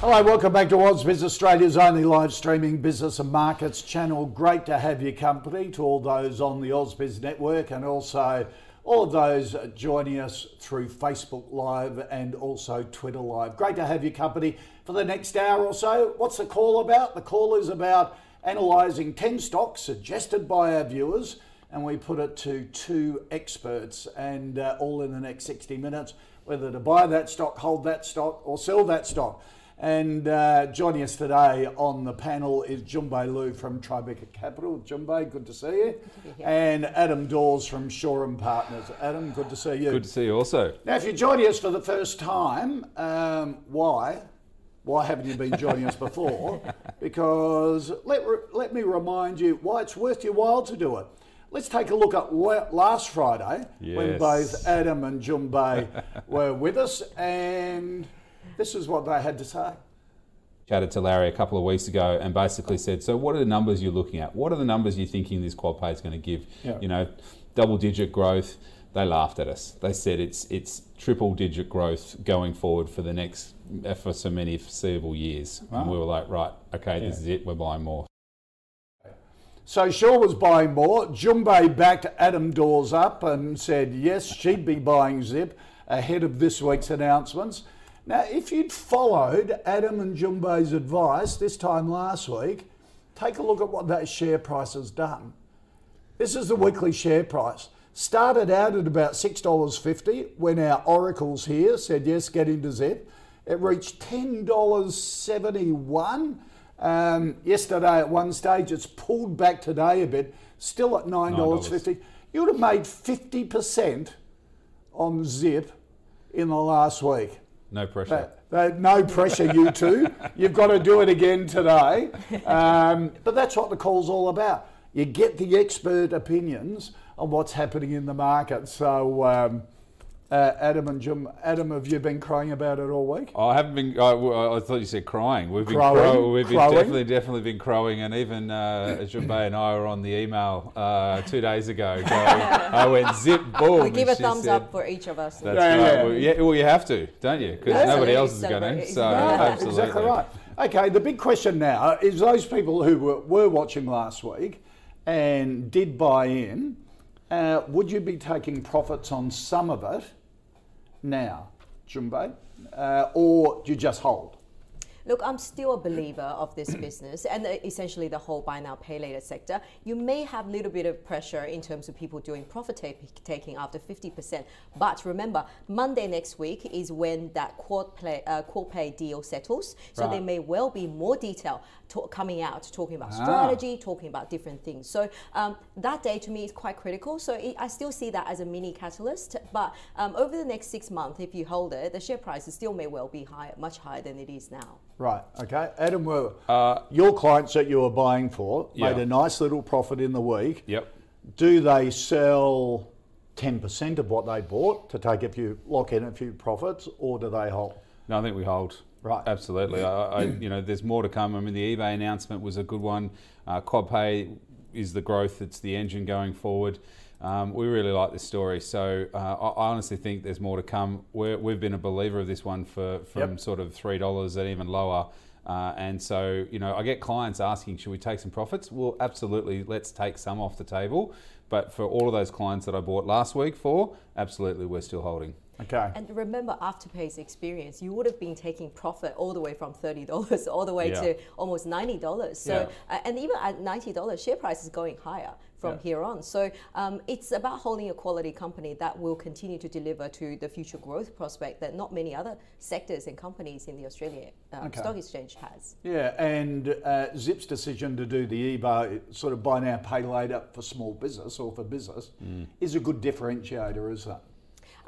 Hello, welcome back to Ausbiz, Australia's only live streaming business and markets channel. Great to have your company to all those on the Ausbiz network and also all of those joining us through Facebook Live and also Twitter Live. Great to have your company for the next hour or so. What's the call about? The call is about analysing 10 stocks suggested by our viewers and we put it to two experts and uh, all in the next 60 minutes whether to buy that stock, hold that stock or sell that stock. And uh, joining us today on the panel is Junbei Liu from Tribeca Capital. Junbei, good to see you. And Adam Dawes from Shaw and Partners. Adam, good to see you. Good to see you also. Now, if you're joining us for the first time, um, why? Why haven't you been joining us before? Because let, let me remind you why it's worth your while to do it. Let's take a look at last Friday when both Adam and Junbei were with us, and this is what they had to say. Chatted to Larry a couple of weeks ago and basically said, "So, what are the numbers you're looking at? What are the numbers you're thinking this QuadPay is going to give? Yeah. You know, double-digit growth." They laughed at us. They said it's it's triple-digit growth going forward for the next uh, for so many foreseeable years. And we were like, "Right, okay, this is it. We're buying more." So Shaw was buying more. Junbei backed Adam Dawes up and said yes, she'd be buying Zip ahead of this week's announcements. Now, if you'd followed Adam and Junbei's advice this time last week, take a look at what that share price has done. This is the weekly share price. Started out at about $6.50 when our oracles here said yes, get into Zip. It reached $10.71. Um, yesterday at one stage, it's pulled back today a bit, still at $9.50. You would have made 50% on Zip in the last week. No pressure. Uh, uh, no pressure, you two. You've got to do it again today. Um, but that's what the call's all about. You get the expert opinions on what's happening in the market. So, um, uh, Adam and Jim, Adam, have you been crying about it all week? I haven't been. I, I thought you said crying. We've been Crowing, crow- We've been definitely, definitely been crowing, and even uh, Junbei and I were on the email uh, two days ago. Going, I went zip boom. We give a thumbs said, up for each of us. That's Yeah, right. yeah. Well, yeah, well, you have to, don't you? Because nobody else is going to. So Yeah, absolutely. Exactly right. Okay, the big question now is those people who were, were watching last week and did buy in, uh, would you be taking profits on some of it now, Junbei, uh, or do you just hold? Look, I'm still a believer of this business and essentially the whole buy now, pay later sector. You may have a little bit of pressure in terms of people doing profit ta- taking after 50%. But remember, Monday next week is when that quad, play, uh, QuadPay deal settles. So Right. there may well be more detail coming out, talking about Ah. strategy, talking about different things. So um, that day to me is quite critical. So it, I still see that as a mini catalyst. But um, over the next six months, if you hold it, the share price still may well be high, much higher than it is now. Right, okay. Adam, were, your clients that you were buying for made a nice little profit in the week. Yep. Do they sell 10% of what they bought to take a few, lock in a few profits, or do they hold? No, I think we hold. Right. Absolutely. I, I, you know, there's more to come. I mean, the eBay announcement was a good one. Uh, QuadPay is the growth. It's the engine going forward. Um, we really like this story. So uh, I, honestly think there's more to come. We're, we've been a believer of this one for from Yep. sort of three dollars and even lower. Uh, and so, you know, I get clients asking, should we take some profits? Well, absolutely, let's take some off the table. But for all of those clients that I bought last week for, absolutely, we're still holding. Okay. And remember Afterpay's experience, you would have been taking profit all the way from $30 all the way Yeah. to almost $90. So, Yeah. uh, and even at $90, share price is going higher from Yeah. here on. So um, it's about holding a quality company that will continue to deliver to the future growth prospect that not many other sectors and companies in the Australia um, Okay. Stock Exchange has. Yeah, and uh, Zip's decision to do the eBay sort of buy now, pay later for small business or for business is a good differentiator, isn't it?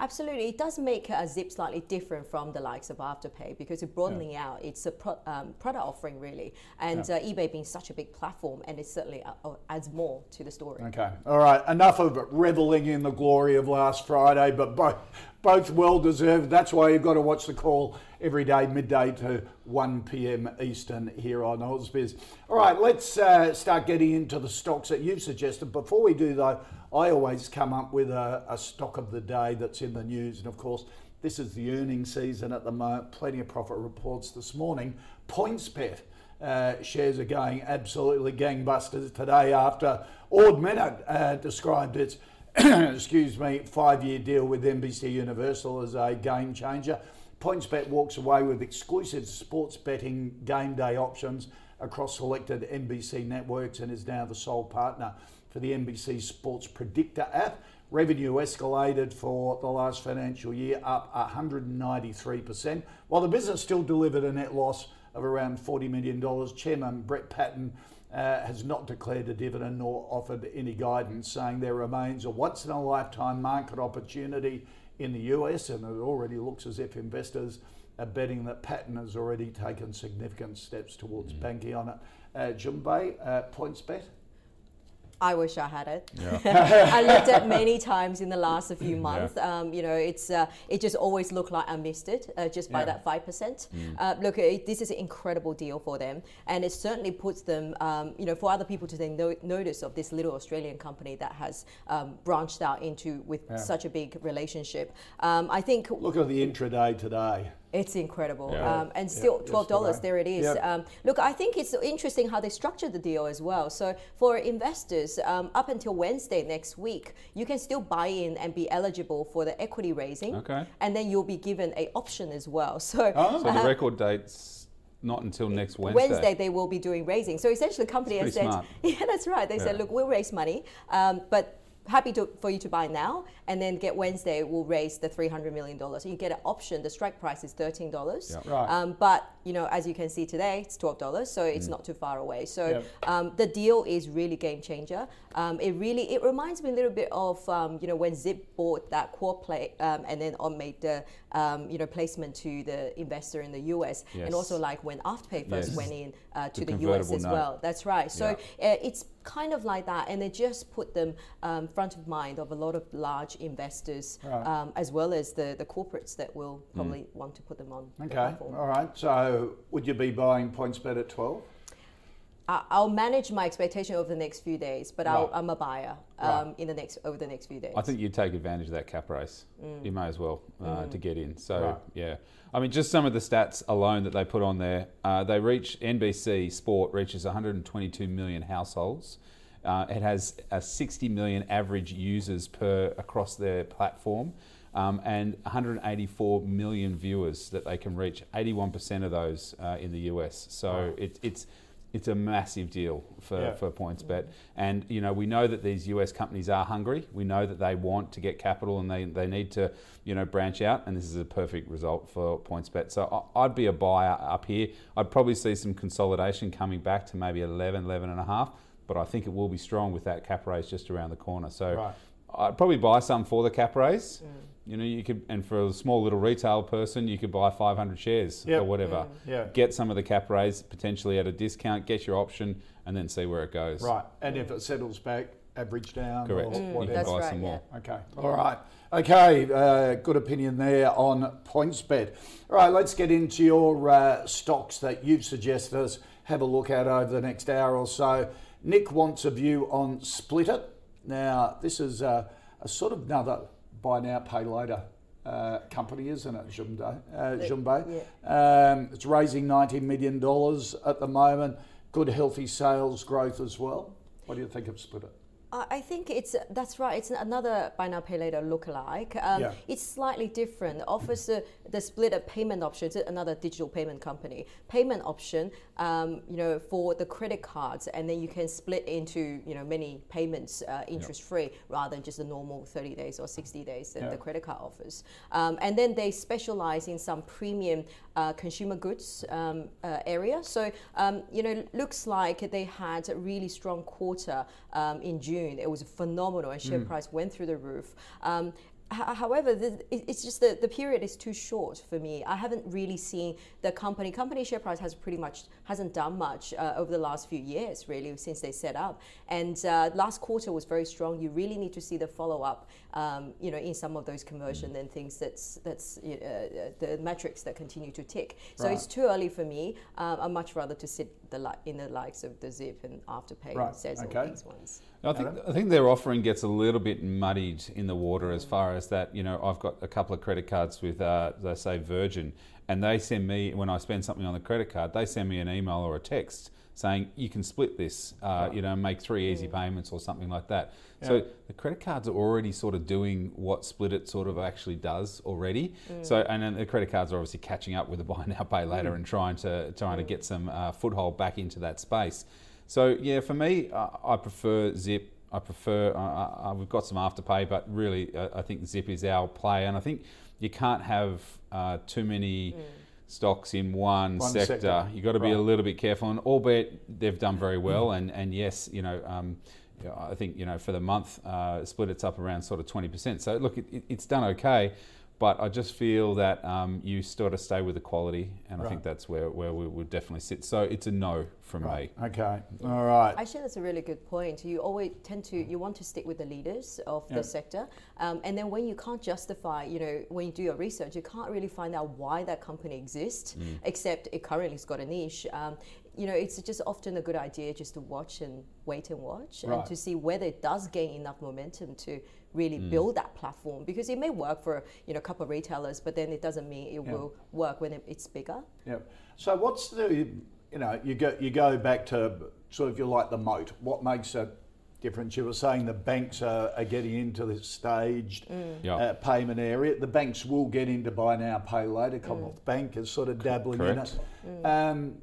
Absolutely, it does make uh, Zip slightly different from the likes of Afterpay because it's broadening out. It's a pro- um, product offering really, and Yeah. uh, eBay being such a big platform, and it certainly uh, uh, adds more to the story. Okay, all right. Enough of reveling in the glory of last Friday, but both both well deserved. That's why you've got to watch the call every day, midday to 1 p.m. Eastern here on Ausbiz. All right, let's uh, start getting into the stocks that you've suggested. Before we do, though, I always come up with a, a stock of the day that's in the news, and of course. This is the earnings season at the moment. Plenty of profit reports this morning. PointsBet uh, shares are going absolutely gangbusters today after Ord Minnett uh, described its excuse me five-year deal with NBC Universal as a game changer. PointsBet walks away with exclusive sports betting game day options across selected NBC networks and is now the sole partner for the NBC Sports Predictor app. Revenue escalated for the last financial year, up 193%, while the business still delivered a net loss of around $40 million. Chairman Brett Paton uh, has not declared a dividend nor offered any guidance, saying there remains a once in a lifetime market opportunity in the US, and it already looks as if investors are betting that Paton has already taken significant steps towards banking on it. Uh, Jun Bei, uh, PointsBet? I wish I had it. I looked at many times in the last few months. Um, you know, it's uh, it just always looked like I missed it uh, just by Yeah. that five percent. Uh, look, it, this is an incredible deal for them, and it certainly puts them, um, you know, for other people to then no- notice of this little Australian company that has um, branched out into with such a big relationship. Um, I think Look at the intraday today. It's incredible. Yeah. Um, and still, Yeah, $12, yesterday. there it is. Yep. Um, look, I think it's interesting how they structured the deal as well. So, for investors, um, up until Wednesday next week, you can still buy in and be eligible for the equity raising. Okay. And then you'll be given a option as well. So, Oh. So the record date's not until next Wednesday. Wednesday they will be doing raising. So essentially, the company has said, smart. yeah, that's right. They said, look, we'll raise money, um, but happy to, for you to buy now, and then get Wednesday, we'll raise the three hundred million dollars. So you get an option. The strike price is thirteen dollars. Yeah. Right. Um, but you know, as you can see today, it's twelve dollars, so it's not too far away. So Yep. um, the deal is really game changer. Um, it really it reminds me a little bit of um, you know when Zip bought that QuadPay um, and then on made the um, you know placement to the investor in the US, Yes. and also like when Afterpay first Yes. went in uh, to The the, US as note. well. That's right. So uh, it's kind of like that, and it just put them um, front of mind of a lot of large investors, Right. um, as well as the the corporates that will probably want to put them on. Okay, platform. all right. So would you be buying PointsBet at 12? I- I'll manage my expectation over the next few days, but I'll, Right. I'm a buyer Right. um, in the next over the next few days. I think you take advantage of that cap raise. You may as well uh, to get in. So Right. yeah, I mean, just some of the stats alone that they put on there. Uh, they reach NBC Sport reaches 122 million households. Uh, it has a 60 million average users per across their platform. Um, and 184 million viewers that they can reach. 81% of those uh, in the US. So it, it's it's a massive deal for, Yeah. for PointsBet. And you know, we know that these US companies are hungry. We know that they want to get capital and they, they need to, you know, branch out. And this is a perfect result for PointsBet. So I'd be a buyer up here. I'd probably see some consolidation coming back to maybe 11, 11 and a half. But I think it will be strong with that cap raise just around the corner. So Right. I'd probably buy some for the cap raise. Mm. You know, you could, and for a small little retail person, you could buy 500 shares Yep. or whatever. Yeah. Get some of the cap raise potentially at a discount, get your option, and then see where it goes. Right. And if it settles back, average down Correct. or Mm, You whatever. can That's buy right, some more. yeah. Okay. All right. Okay. Uh, good opinion there on PointsBet. All right. Let's get into your uh, stocks that you've suggested us have a look at over the next hour or so. Nick wants a view on Splitit. Now, this is uh, a sort of another buy now, pay later. Uh, company, isn't it, Jumbo? Uh, Jumbo. Um, it's raising $90 million at the moment. Good, healthy sales growth as well. What do you think of Splitit? I think it's that's right. It's another buy now pay later lookalike. Um, Yeah. It's slightly different. Offers the, the split a payment option. It's another digital payment company. Payment option, um, you know, for the credit cards, and then you can split into you know many payments uh, interest free rather than just the normal 30 days or 60 days that Yeah. the credit card offers. Um, and then they specialize in some premium uh, consumer goods um, uh, area. So um, you know, looks like they had a really strong quarter um, in June. It was phenomenal, and share price went through the roof. Um, However, the, it's just the, the period is too short for me. I haven't really seen the company. Company share price has pretty much hasn't done much uh, over the last few years, really, since they set up. And uh, last quarter was very strong. You really need to see the follow up, um, you know, in some of those conversion and things. That's that's uh, uh, the metrics that continue to tick. So Right. it's too early for me. Um, I'd much rather to sit the li- in the likes of the Zip and Afterpay Right, and Sezzle, okay. these ones. I think I think their offering gets a little bit muddied in the water as far as that. You know, I've got a couple of credit cards with, uh, they say Virgin, and they send me when I spend something on the credit card, they send me an email or a text saying you can split this, uh, you know, make three easy payments or something like that. So the credit cards are already sort of doing what Splitit sort of actually does already. So and then the credit cards are obviously catching up with the buy now pay later and trying to trying to get some uh, foothold back into that space. So yeah, for me, uh, I prefer Zip. I prefer. Uh, uh, we've got some afterpay, but really, uh, I think Zip is our play, and I think you can't have uh, too many. Stocks in one, One sector. sector. You've got to be a little bit careful, and albeit they've done very well, and, and yes, you know, um, I think you know for the month, uh, Splitit's up around sort of twenty percent. So look, it, it- it's done okay, but I just feel that um, you sort of stay with the quality, and I think that's where, where we would definitely sit. So it's a no from me. Okay. All right. Actually, that's a really good point. You always tend to you want to stick with the leaders of Yeah. the sector, um, and then when you can't justify, you know, when you do your research, you can't really find out why that company exists, Mm. except it currently's got a niche. Um, you know, it's just often a good idea just to watch and wait and watch, Right. and to see whether it does gain enough momentum to really Mm. build that platform. Because it may work for you know a couple of retailers, but then it doesn't mean it Yeah. will work when it's bigger. Yep. So what's the you know you go you go back to sort of you like the moat. What makes a difference? You were saying the banks are, are getting into this staged Yeah. uh, payment area. The banks will get into buy now, pay later. Commonwealth Bank is sort of dabbling correct. in it. Um,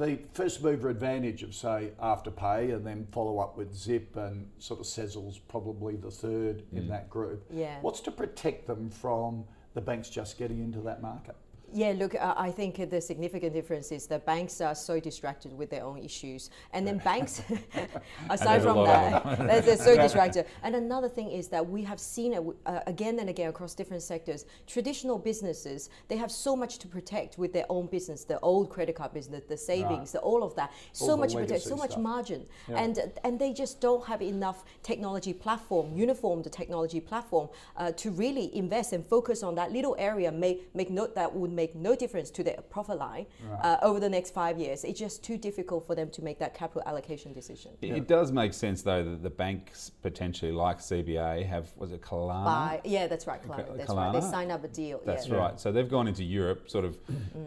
the first mover advantage of say Afterpay and then follow up with Zip and sort of Sezzle's probably the third in mm. that group. Yeah. What's to protect them from the banks just getting into that market? Yeah, look, uh, I think the significant difference is that banks are so distracted with their own issues, and then banks, aside from that, they're, they're so distracted. And another thing is that we have seen it uh, again and again across different sectors. Traditional businesses they have so much to protect with their own business, the old credit card business, the savings, the, all of that. So All the much to protect, so much stuff. margin, and and they just don't have enough technology platform, uniformed technology platform uh, to really invest and focus on that little area. May make note that would make no difference to their profit line uh, over the next five years. It's just too difficult for them to make that capital allocation decision. It, it does make sense though that the banks potentially, like CBA, have was it Klarna? By, yeah, that's right, Klarna. That's right. They Klarna? sign up a deal. That's yeah. right. So they've gone into Europe, sort of,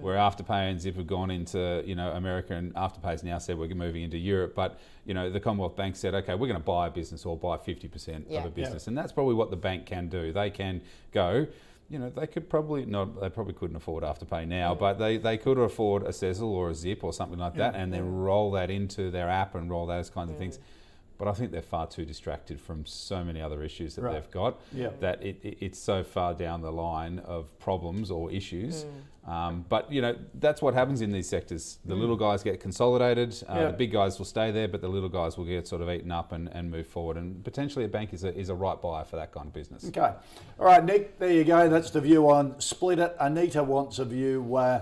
where Afterpay and Zip have gone into, you know, America, and Afterpay's now said we're moving into Europe. But you know, the Commonwealth Bank said, okay, we're going to buy a business or buy fifty percent Yeah. of a business, and that's probably what the bank can do. They can go. You know, they could probably not. They probably couldn't afford Afterpay now, but they, they could afford a Sezzle or a Zip or something like that, and then roll that into their app and roll those kinds of things. But I think they're far too distracted from so many other issues that Right. they've got Yeah. that it, it, it's so far down the line of problems or issues. Um, but you know that's what happens in these sectors. The little guys get consolidated. Uh, Yeah. The big guys will stay there, but the little guys will get sort of eaten up and, and move forward. And potentially a bank is a, is a right buyer for that kind of business. Okay. All right, Nick, there you go. That's the view on Splitit. Anita wants a view, uh,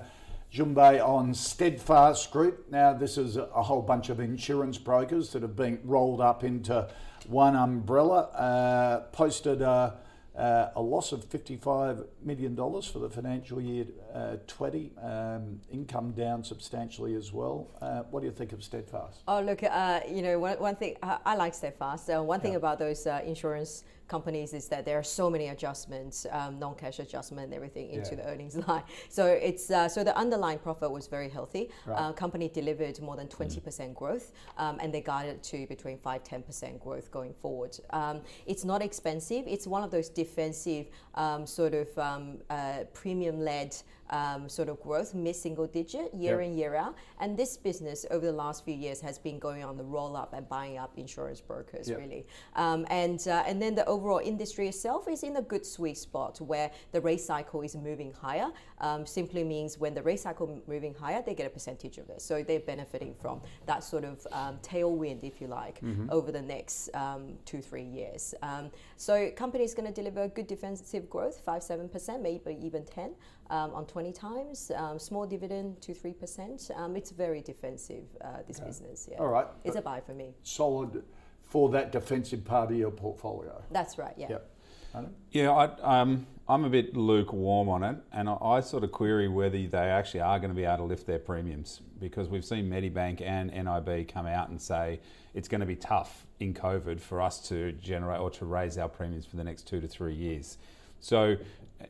Jun Bei, on Steadfast Group. Now, this is a whole bunch of insurance brokers that have been rolled up into one umbrella, uh, posted a, uh, a loss of $55 million for the financial year uh, 20, um, income down substantially as well. Uh, what do you think of Steadfast? Oh, look, uh, you know, one, one thing, I, I like Steadfast. Uh, one thing about those uh, insurance companies is that there are so many adjustments, um, non-cash adjustment, and everything into Yeah. the earnings line. So it's uh, so the underlying profit was very healthy. Right. Uh, company delivered more than 20% growth, um, and they guided to between 5 10% growth going forward. Um, it's not expensive. It's one of those defensive um, sort of um, uh, premium-led um, sort of growth, mid-single digit year Yep. in year out. And this business over the last few years has been going on the roll up and buying up insurance brokers Yep. really. Um, and uh, and then the overall industry itself is in a good sweet spot where the rate cycle is moving higher. Um, simply means when the rate cycle moving higher, they get a percentage of it. So they're benefiting from that sort of um, tailwind, if you like, over the next um, two three years. Um, so company is going to deliver good defensive growth, five seven percent, maybe even ten um, on 20 times. Um, small dividend, two three percent. Um, it's very defensive. Uh, this business, yeah. All right. It's a buy for me. Solid for that defensive part of your portfolio. That's right. Yeah. Yep. Yeah, I, um, I'm a bit lukewarm on it, and I, I sort of query whether they actually are going to be able to lift their premiums because we've seen Medibank and NIB come out and say it's going to be tough in COVID for us to generate or to raise our premiums for the next two to three years. So,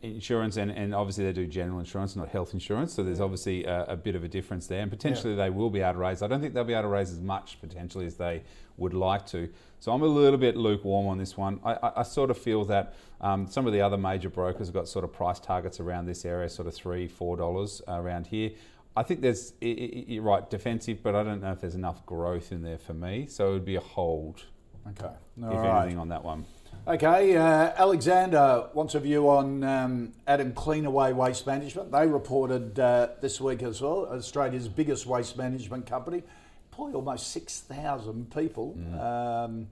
insurance and, and obviously they do general insurance, not health insurance. So there's obviously a, a bit of a difference there, and potentially they will be able to raise. I don't think they'll be able to raise as much potentially as they would like to. So I'm a little bit lukewarm on this one. I, I, I sort of feel that um, some of the other major brokers have got sort of price targets around this area, sort of three, four dollars around here. I think there's you're right defensive, but I don't know if there's enough growth in there for me. So it would be a hold, Okay. if All right. anything, on that one. Okay, uh, Alexander wants a view on um, Adam Cleanaway Waste Management. They reported uh, this week as well, Australia's biggest waste management company, employ almost 6,000 people, um,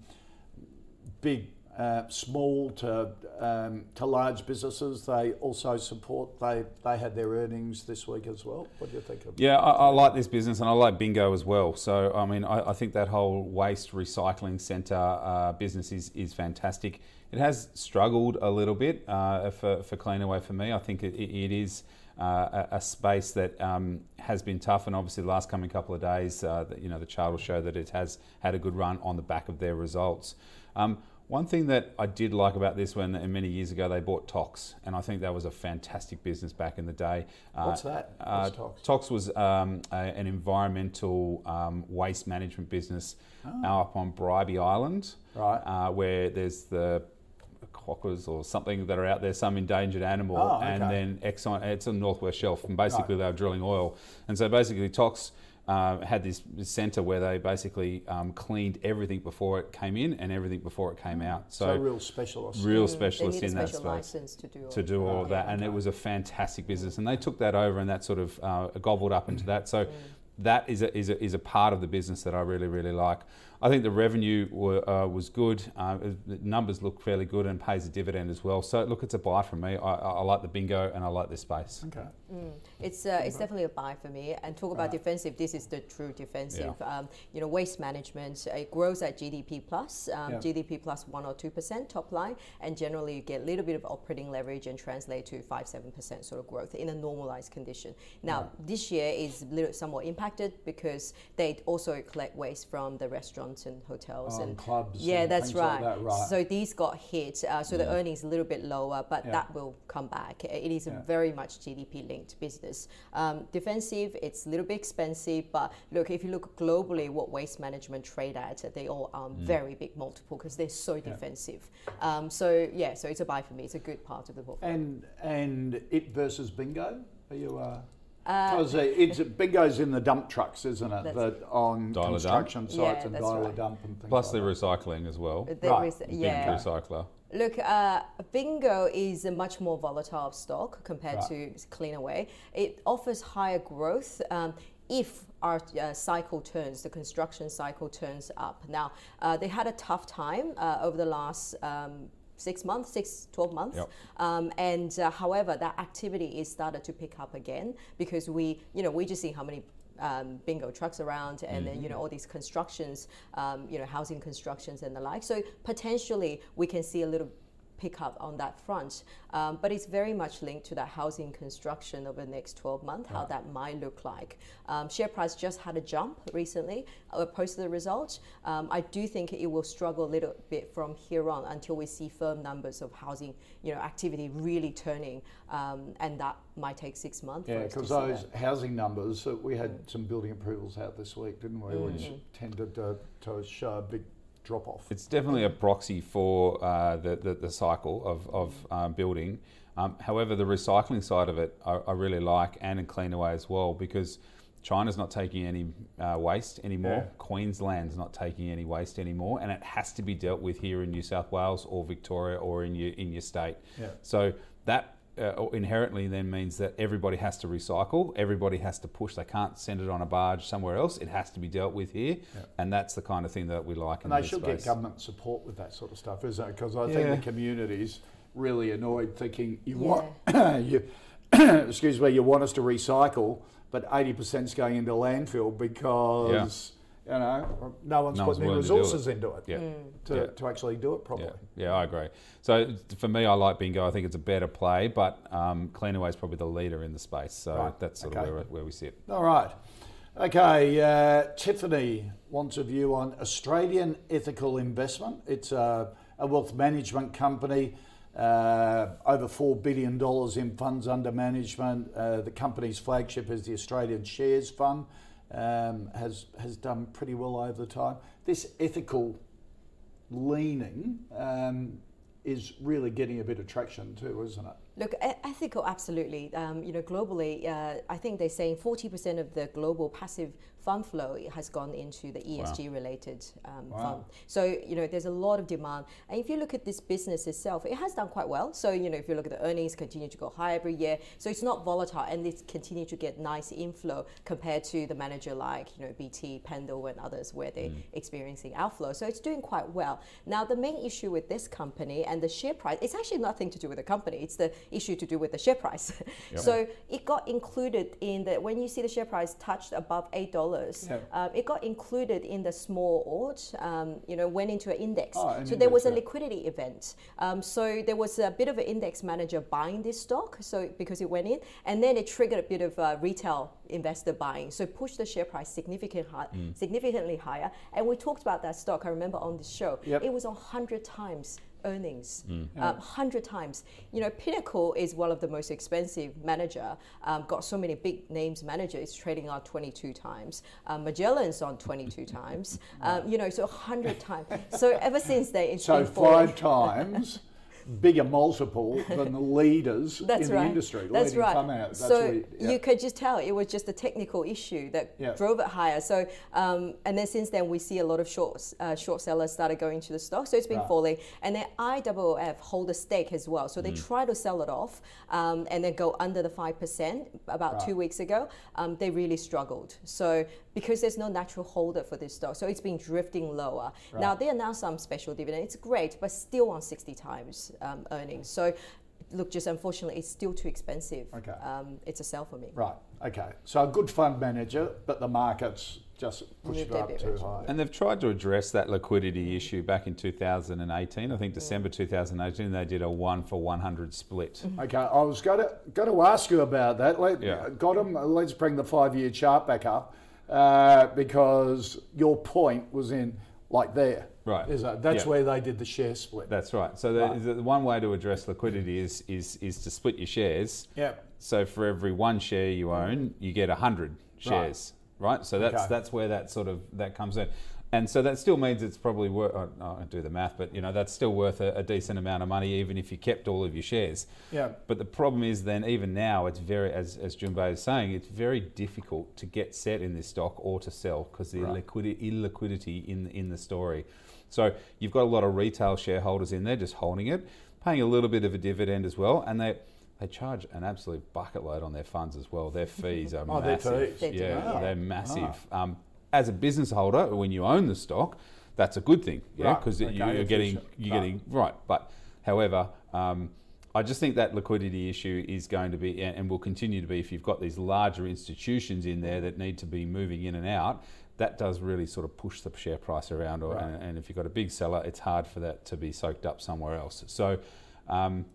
big, uh, small to, um, to large businesses. They also support, they, they had their earnings this week as well. What do you think of Yeah, I, I like this business and I like Bingo as well. So, I mean, I, I think that whole waste recycling centre uh, business is, is fantastic. It has struggled a little bit uh, for, for Cleanaway for me. I think it, it is uh, a, a space that um, has been tough, and obviously the last coming couple of days, uh, that, you know, the chart will show that it has had a good run on the back of their results. Um, one thing that I did like about this when and many years ago they bought Tox, and I think that was a fantastic business back in the day. Uh, What's that? Uh, What's Tox? Tox was um, a, an environmental um, waste management business up on Bribie Island, Oh. Right. uh, where there's the quokkas or something that are out there, some endangered animal, Oh, and then Exxon, it's on the Northwest Shelf, and basically they were drilling oil. And so basically Tox uh, had this centre where they basically um, cleaned everything before it came in and everything before it came out. So, So, real specialist. real They specialists need a in that special space license to do all to do all of that, and it was a fantastic business. And they took that over, and that sort of uh, gobbled up into that. So that is a, is a is a part of the business that I really really like. I think the revenue were, uh, was good. Uh, the numbers look fairly good and pays a dividend as well. So look, it's a buy from me. I, I I like the bingo and I like this space. Okay. It's uh, it's definitely a buy for me. And talk about defensive. This is the true defensive. Um, you know, waste management. It grows at GDP plus. Um, Yeah. GDP plus one or two percent top line, and generally you get a little bit of operating leverage and translate to five seven percent sort of growth in a normalized condition. Now this year is little, somewhat impacted because they also collect waste from the restaurants and hotels Oh, and and clubs Yeah, and that's things like right. that, right. So these got hit. Uh, so the earnings a little bit lower, but Yeah. that will come back. It is a Yeah. very much GDP linked business. Um, defensive, it's a little bit expensive, but look, if you look globally, what waste management trade at, they all are very big multiple because they're so defensive. Um, so yeah, so it's a buy for me. It's a good part of the portfolio. And and it versus bingo. Are you? Uh, because it's bingo's in the dump trucks, isn't it? That's- That on Dial-a-dump? construction Yeah, sites and that's dial a right. dump and things Plus the like that. recycling as well. There Right. is- Big yeah. recycler. Look, uh, Bingo is a much more volatile stock compared Right. to Cleanaway. It offers higher growth. Um, if our uh, cycle turns, the construction cycle turns up. Now, uh, they had a tough time uh, over the last um, six months, six, 12 months. Yep. Um, and uh, however, that activity is started to pick up again because we, you know, we just see how many um, bingo trucks around and then, you know, all these constructions, um, you know, housing constructions and the like. So potentially we can see a little pick up on that front. Um, but it's very much linked to that housing construction over the next 12 months, how that might look like. Um, share price just had a jump recently, uh, post the results. Um, I do think it will struggle a little bit from here on until we see firm numbers of housing, you know, activity really turning, um, and that might take six months. Yeah, because those that. housing numbers, uh, we had some building approvals out this week, didn't we, mm. which tended to, to show a big drop off. It's definitely a proxy for uh, the, the, the cycle of, of um, building. Um, however, the recycling side of it, I, I, really like, and in Cleanaway as well, because China's not taking any uh, waste anymore. Yeah. Queensland's not taking any waste anymore, and it has to be dealt with here in New South Wales or Victoria or in your in your state. Yeah. So that uh, inherently then means that everybody has to recycle, everybody has to push. They can't send it on a barge somewhere else. It has to be dealt with here, yeah. and that's the kind of thing that we like. And they should space. get government support with that sort of stuff, isn't it? Because I yeah. think the community's really annoyed, thinking you yeah. want you, excuse me, you want us to recycle, but eighty percent is going into landfill because you know, no one's no putting one's resources it. into it yeah. Mm. To, yeah. to actually do it properly. Yeah. yeah, I agree. So for me, I like Bingo. I think it's a better play, but um, Cleanaway is probably the leader in the space. So right. that's sort okay. of where, where we sit. All right. Okay, uh, Tiffany wants a view on Australian Ethical Investment. It's a, a wealth management company, uh, over $4 billion in funds under management. Uh, the company's flagship is the Australian Shares Fund um, has has done pretty well over the time. This ethical leaning um, is really getting a bit of traction too, isn't it? Look, ethical, absolutely. Um, you know, globally, uh, I think they're saying 40% of the global passive fund flow has gone into the ESG wow. related um, wow. fund. So, you know, there's a lot of demand. And if you look at this business itself, it has done quite well. So, you know, if you look at the earnings, continue to go high every year. So it's not volatile and it's continue to get nice inflow compared to the manager like, you know, BT, Pendal and others where they're mm. experiencing outflow. So it's doing quite well. Now, the main issue with this company and the share price, it's actually nothing to do with the company. It's the issue to do with the share price. Yep. so it got included in the, when you see the share price touched above $8, dollars. Uh, it got included in the Small Ords. Um, you know, went into an index. Oh, an so index, there was a liquidity event. Um, so there was a bit of an index manager buying this stock. So because it went in, and then it triggered a bit of uh, retail investor buying. So pushed the share price significant high, mm. significantly higher. And we talked about that stock. I remember on this show. Yep. It was a hundred times earnings, mm. um, 100 times. You know, Pinnacle is one of the most expensive manager, um, got so many big names managers trading on 22 times. Um, Magellan's on 22 times. Um, you know, so 100 times. So ever since they so five times bigger multiple than the leaders That's in right. the industry. That's right. That's so yeah. you could just tell it was just a technical issue that yeah. drove it higher. So um, and then since then we see a lot of short uh, short sellers started going to the stock. So it's been right. falling. And then IWF hold a stake as well. So they mm. try to sell it off um, and then go under the five percent about right. two weeks ago. Um, they really struggled. So because there's no natural holder for this stock. So it's been drifting lower. Right. Now they announced some special dividend. It's great, but still on 60 times um, earnings. So look, just unfortunately, it's still too expensive. Okay. Um, it's a sell for me. Right. Okay. So a good fund manager, but the market's just pushed it up too high. And they've tried to address that liquidity issue back in 2018. I think December 2018, they did a one for 100 split. Mm-hmm. Okay. I was going to going to ask you about that. Let, yeah. Got them. Let's bring the five year chart back up uh, because your point was in like there. Right. Is that, that's where they did the share split. That's right. So the, right. the, one way to address liquidity is is is to split your shares. Yeah. So for every one share you own, you get hundred shares. Right. right. So that's okay. that's where that sort of that comes in and so that still means it's probably worth. Oh, I don't do the math, but you know that's still worth a, a, decent amount of money, even if you kept all of your shares. Yeah. But the problem is, then even now, it's very, as as Junbei is saying, it's very difficult to get set in this stock or to sell because the right. liquidity, illiquidity in in the story. So you've got a lot of retail shareholders in there just holding it, paying a little bit of a dividend as well, and they they charge an absolute bucket load on their funds as well. Their fees are oh, massive. Fees. Yeah, they're massive. Um, as a business holder, when you own the stock, that's a good thing, yeah, because right. okay. you're getting you're right. getting right. But however, um, I just think that liquidity issue is going to be and will continue to be if you've got these larger institutions in there that need to be moving in and out. That does really sort of push the share price around, or, right. and, and, if you've got a big seller, it's hard for that to be soaked up somewhere else. So Um,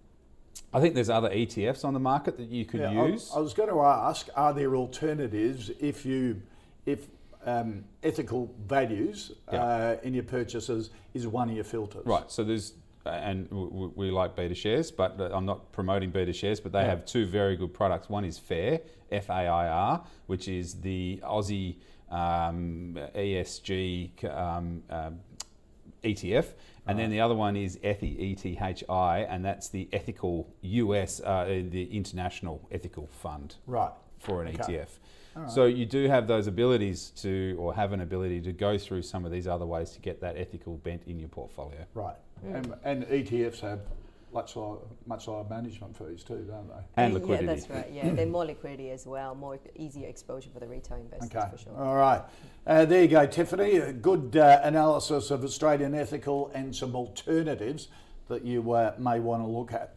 I think there's other ETFs on the market that you could Yeah, use. I, was going to ask: Are there alternatives if you, if um, ethical values Yeah. uh, in your purchases is one of your filters? Right. So there's, and w- w- we like BetaShares, but uh, I'm not promoting BetaShares, but they Yeah. have two very good products. One is Fair, F A I R, which is the Aussie um, ESG um, um, ETF. And then the other one is ETHI, E T H I, and that's the ethical US, uh, the International Ethical Fund Right. for an Okay. ETF. So you do have those abilities to, or have an ability to go through some of these other ways to get that ethical bent in your portfolio. Right. And, and ETFs have much lower, much lower management fees too, don't they? And liquidity. Yeah, liquidity. that's right. Yeah, they're more liquidity as well, more easier exposure for the retail investors Okay. for sure. All right. Uh, there you go, Tiffany. A good uh, analysis of Australian ethical and some alternatives that you uh, may want to look at.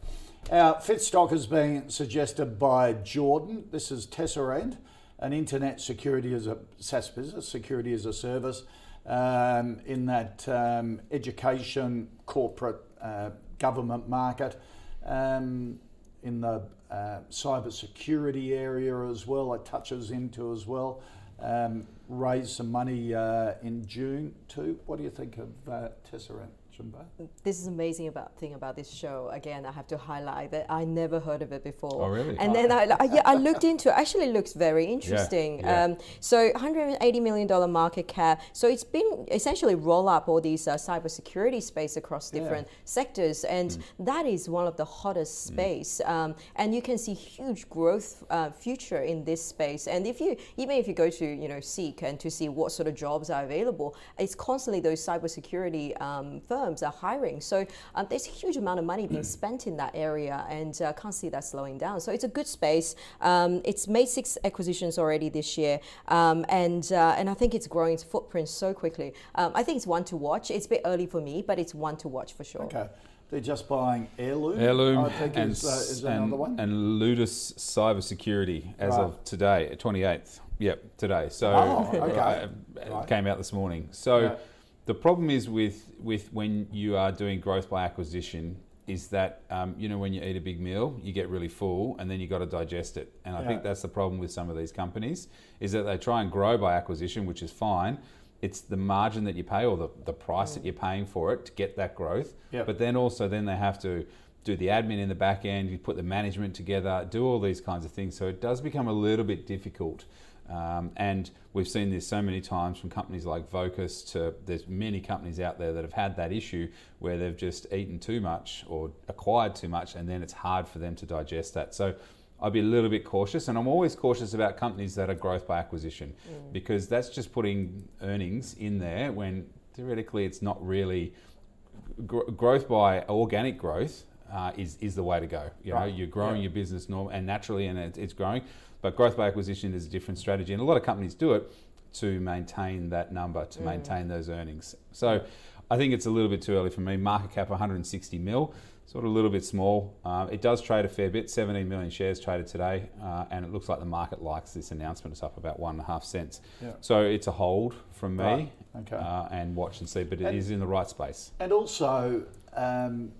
Our fifth stock is being suggested by Jordan. This is Tesserent, an internet security as a SaaS business, security as a service, um, in that um, education, corporate, uh, government market. Um, in the uh, cyber security area as well, it touches into as well. Um, raised some money uh, in June too. What do you think of uh, Tesserent, Jimbo? This is amazing about thing about this show. Again, I have to highlight that I never heard of it before. Oh, really? And then I, I- yeah, I looked into it. Actually, looks very interesting. yeah. Um, so, 180 million dollar market cap. So it's been essentially roll up all these uh, cybersecurity space across Yeah. different sectors, and Mm. that is one of the hottest space. Um, and you can see huge growth uh, future in this space. And if you even if you go to you know Seek and to see what sort of jobs are available, it's constantly those cybersecurity um, firms are hiring. So um, there's a huge amount of money being spent in that area, and uh, can't see that slowing down. So it's a good space. Um, it's made six acquisitions already this year, um, and uh, and I think it's growing its footprint so quickly. Um, I think it's one to watch. It's a bit early for me, but it's one to watch for sure. Okay, they're just buying Heirloom. Heirloom I think and, is, uh, is s- another and, one. and Ludus Cybersecurity as Right. of today, 28th. Yep, today. So Oh, okay. uh, it Right. came out this morning. So Yeah. The problem is with with when you are doing growth by acquisition is that um, you know when you eat a big meal you get really full and then you got to digest it. And I Yeah. think that's the problem with some of these companies is that they try and grow by acquisition which is fine. It's the margin that you pay or the, the price that you're paying for it to get that growth. Yep. but then also then they have to do the admin in the back end you put the management together do all these kinds of things. So it does become a little bit difficult um, and we've seen this so many times from companies like Vocus to there's many companies out there that have had that issue where they've just eaten too much or acquired too much and then it's hard for them to digest that. So I'd be a little bit cautious and I'm always cautious about companies that are growth by acquisition because that's just putting earnings in there when theoretically it's not really gr- growth by organic growth uh, is is the way to go. You know, Right. you're growing Yeah. your business norm and naturally, and it, it's growing. But growth by acquisition is a different strategy, and a lot of companies do it to maintain that number, to maintain those earnings. So, I think it's a little bit too early for me. Market cap 160 mil, sort of a little bit small. Uh, it does trade a fair bit. 17 million shares traded today, uh, and it looks like the market likes this announcement. It's up about one and a half cents. Yeah. So it's a hold from me, Right. Okay. uh, and watch and see. But it And- is in the right space. And also, um,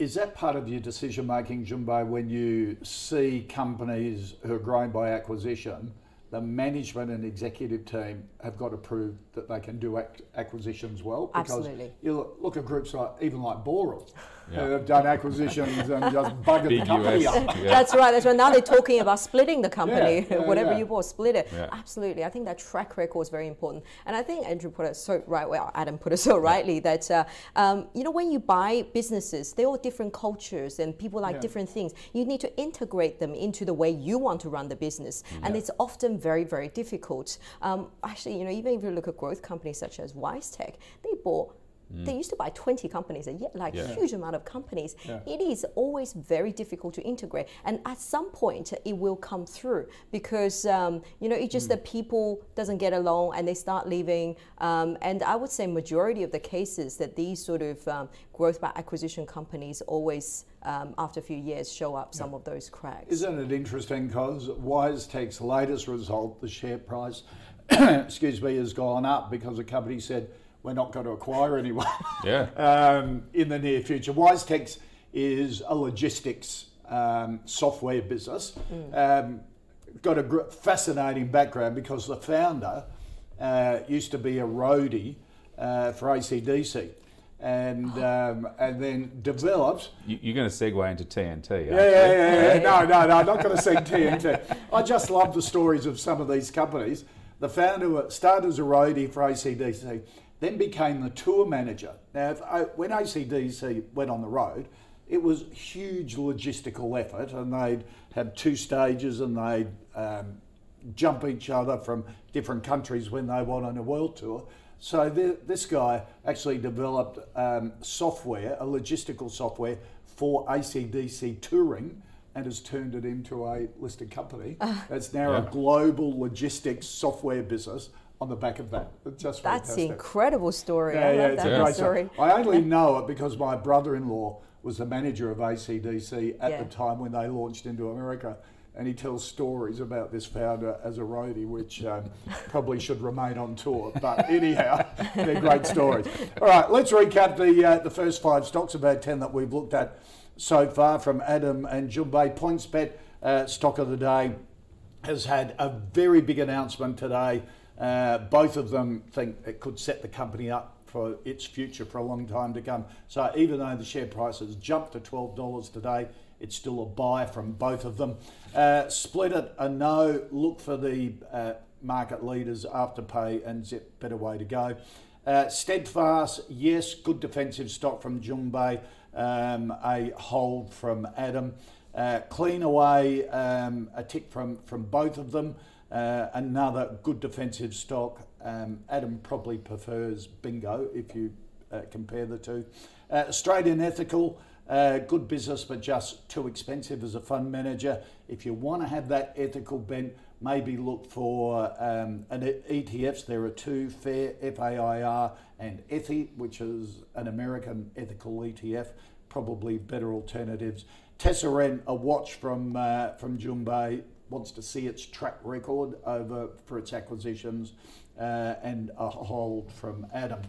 is that part of your decision making, Jumbo, when you see companies who are growing by acquisition, the management and executive team have got to prove that they can do ac- acquisitions well? Because Absolutely. You look, look at groups like even like Boral, Yeah. who have done acquisitions and just buggered Big the company US. up. Yeah. That's right. That's right. Now they're talking about splitting the company. Yeah, yeah, Whatever yeah. you bought, split it. Yeah. Absolutely. I think that track record is very important. And I think Andrew put it so right. Well, Adam put it so rightly that uh, um, you know when you buy businesses, they're all different cultures and people like Yeah. different things. You need to integrate them into the way you want to run the business, Mm-hmm. and it's often very very difficult. Um, actually, you know, even if you look at growth companies such as WiseTech, they bought. They used to buy 20 companies a year, like Mm. Yeah. huge amount of companies. Yeah. It is always very difficult to integrate, and at some point it will come through because um, you know it's just Hmm. that people doesn't get along and they start leaving. Um, and I would say majority of the cases that these sort of um, growth by acquisition companies always um, after a few years show up some of those cracks. Isn't it interesting because WiseTech's latest result, the share price, excuse me, has gone up because the company said we're not going to acquire anyone Yeah. um, in the near future. WiseTech's is a logistics um, software business. Um, got a gr- fascinating background because the founder uh, used to be a roadie uh, for ACDC. And um, and then developed You, you're going to segue into TNT. aren't yeah, yeah, you? yeah, yeah. No, no, no. I'm not going to sing TNT. I just love the stories of some of these companies. The founder started as a roadie for ACDC, then became the tour manager. Now, if, I, when ACDC went on the road, it was huge logistical effort, and they'd have two stages, and they'd um, jump each other from different countries when they went on a world tour. So th- this guy actually developed um, software, a logistical software for ACDC touring, and has turned it into a listed company. It's now a global logistics software business on the back of that. It's just That's fantastic. an incredible story. Yeah, I yeah, love it's that a great story. story. I only know it because my brother-in-law was the manager of ACDC at Yeah. the time when they launched into America. And he tells stories about this founder as a roadie, which um, probably should remain on tour. But anyhow, they're great stories. All right, let's recap the uh, the first five stocks, about ten that we've looked at so far from Adam and Jun Bei. PointsBet uh, stock of the day has had a very big announcement today. Uh, both of them think it could set the company up for its future for a long time to come. So even though the share price has jumped to $12 today, it's still a buy from both of them. Uh, Splitit a no. Look for the uh, market leaders Afterpay and Zip. Better way to go. Uh, steadfast, yes, good defensive stock from Jun Bei. Um, a hold from Adam. Uh, Cleanaway, um, a tick from, from both of them. Uh, another good defensive stock. Um, Adam probably prefers Bingo if you uh, compare the two. Uh, Australian Ethical, uh, good business but just too expensive as a fund manager. If you want to have that ethical bent, maybe look for um, an ETFs. There are two, FAIR, F-A-I-R, and ETHI, which is an American ethical ETF. Probably better alternatives. Tesserent, a watch from uh, from Jun Bei, wants to see its track record over for its acquisitions, uh, and a hold from Adam.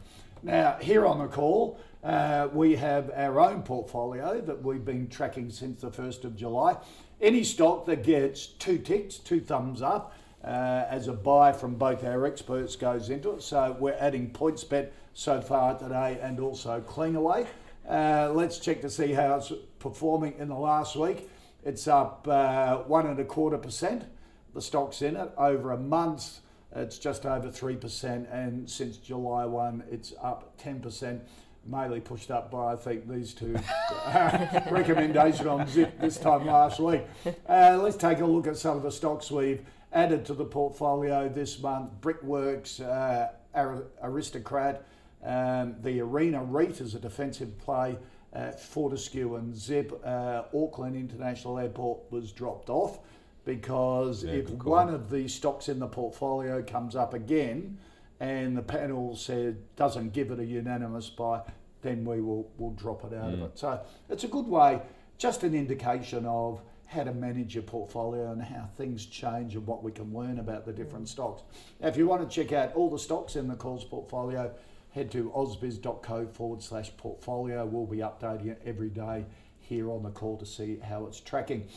Now, here on the call, uh, we have our own portfolio that we've been tracking since the 1st of July. Any stock that gets two ticks, two thumbs up, uh, as a buy from both our experts goes into it. So we're adding PointsBet so far today and also CleanAway. Uh, let's check to see how it's performing in the last week. It's up uh, one and a quarter percent. The stock's in it over a month. It's just over 3%, and since July 1, it's up 10%, mainly pushed up by, I think, these two uh, recommendation on Zip this time last week. Uh, let's take a look at some of the stocks we've added to the portfolio this month. Brickworks, uh, Ar- Aristocrat, um, the Arena REIT is a defensive play. Uh, Fortescue and Zip, uh, Auckland International Airport was dropped off because Yeah, if one of the stocks in the portfolio comes up again and the panel said doesn't give it a unanimous buy, then we will will drop it out of it. So it's a good way, just an indication of how to manage your portfolio and how things change and what we can learn about the different stocks. Now, if you want to check out all the stocks in the calls portfolio, head to ausbiz.co forward slash portfolio. We'll be updating it every day here on the call to see how it's tracking.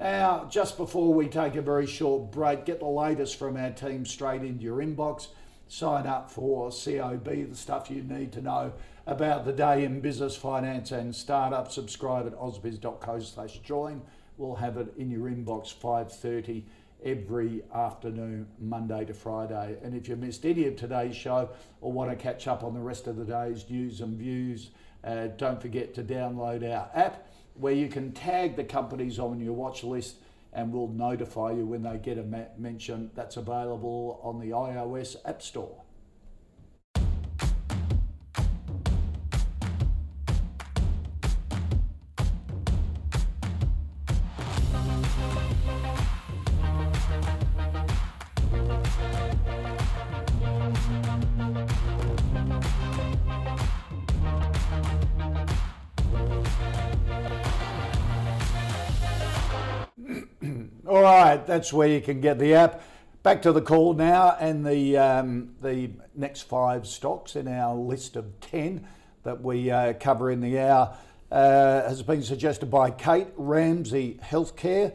Now, just before we take a very short break, get the latest from our team straight into your inbox. Sign up for COB, the stuff you need to know about the day in business, finance, and startup. Subscribe at ausbiz.co slash join. We'll have it in your inbox 5.30 every afternoon, Monday to Friday. And if you missed any of today's show or want to catch up on the rest of the day's news and views, uh, don't forget to download our app where you can tag the companies on your watch list and we'll notify you when they get a mention. That's available on the iOS App Store. All right, that's where you can get the app. Back to the call now, and the um, the next five stocks in our list of ten that we uh, cover in the hour. uh, has been suggested by Kate Ramsay Healthcare,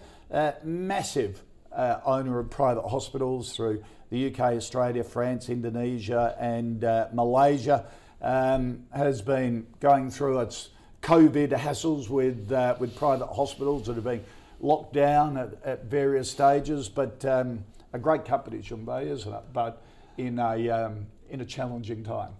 massive uh, owner of private hospitals through the UK, Australia, France, Indonesia, and uh, Malaysia, um, has been going through its COVID hassles with uh, with private hospitals that have been locked down at, at various stages. But um, a great company, Jun Bei, isn't it? But in a um, in a challenging time.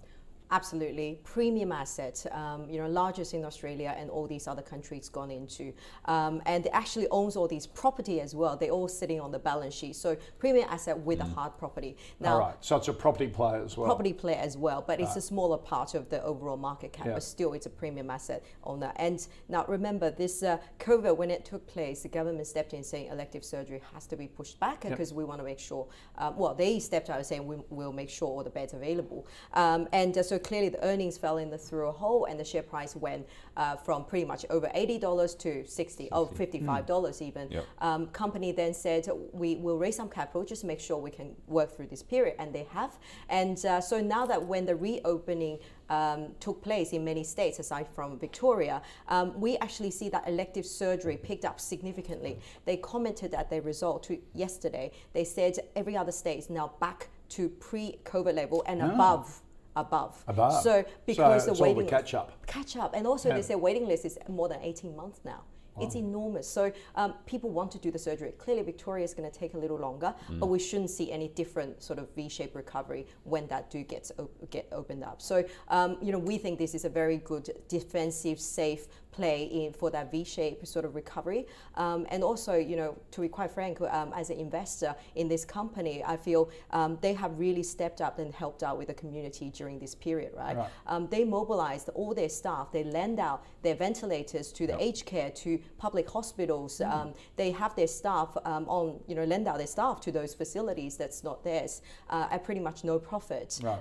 Absolutely, premium asset. Um, you know, largest in Australia and all these other countries gone into, um, and it actually owns all these property as well. They're all sitting on the balance sheet. So premium asset with mm. a hard property. Now, all right. So it's a property play as well. Property play as well, but right. it's a smaller part of the overall market cap. But still, it's a premium asset owner. And now remember, this uh, COVID when it took place, the government stepped in saying elective surgery has to be pushed back because yep. we want to make sure. Uh, well, they stepped out saying we will make sure all the beds are available. Um, and uh, so clearly the earnings fell in the through a hole and the share price went uh, from pretty much over $80 to 60 oh, $55 mm. even. Yep. Um, company then said, we will raise some capital just to make sure we can work through this period. And they have. And uh, so now that when the reopening um, took place in many states aside from Victoria, um, we actually see that elective surgery picked up significantly. They commented at their result to yesterday. They said every other state is now back to pre-COVID level and oh. above above. Above. So because so the waiting the catch up. Catch up, and also yeah. they say waiting list is more than 18 months now. Wow. It's enormous. So um, people want to do the surgery. Clearly, Victoria is going to take a little longer, mm. but we shouldn't see any different sort of V-shaped recovery when that do gets op- get opened up. So um, you know, we think this is a very good defensive, safe play in for that V-shaped sort of recovery. Um, and also, you know, to be quite frank, um, as an investor in this company, I feel um, they have really stepped up and helped out with the community during this period, right? right. Um, they mobilized all their staff. They lend out their ventilators to the yep. aged care, to public hospitals. Mm. they have their staff um, on, you know, lend out their staff to those facilities that's not theirs uh, at pretty much no profit. Right.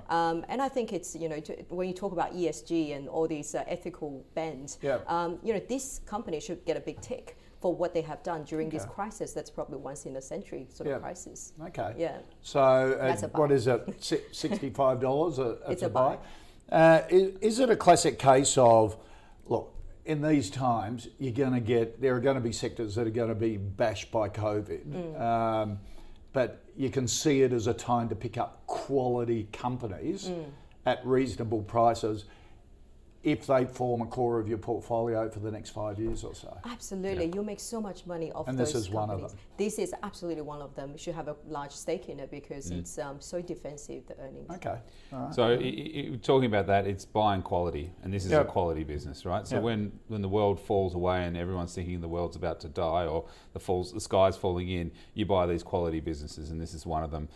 and I think it's, you know, to, when you talk about ESG and all these uh, ethical bends, yep um, you know, this company should get a big tick for what they have done during okay. this crisis. That's probably once in a century sort yeah. of crisis. Okay. Yeah. So uh, what is it? Sixty-five dollars. it's a, a buy. buy. Uh, is, is, it a classic case of look? In these times, you're going to get there are going to be sectors that are going to be bashed by COVID, mm. um, but you can see it as a time to pick up quality companies mm. at reasonable prices if they form a core of your portfolio for the next five years or so. Absolutely, yeah. you'll make so much money off and those this is companies. one of them. This is absolutely one of them. You should have a large stake in it because mm. it's um, so defensive, the earnings. Okay. So talking about that, it's buying quality, and this is yep. a quality business, right? So yep. when, when the world falls away and everyone's thinking the world's about to die or the, falls, the sky's falling in, you buy these quality businesses, and this is one of them.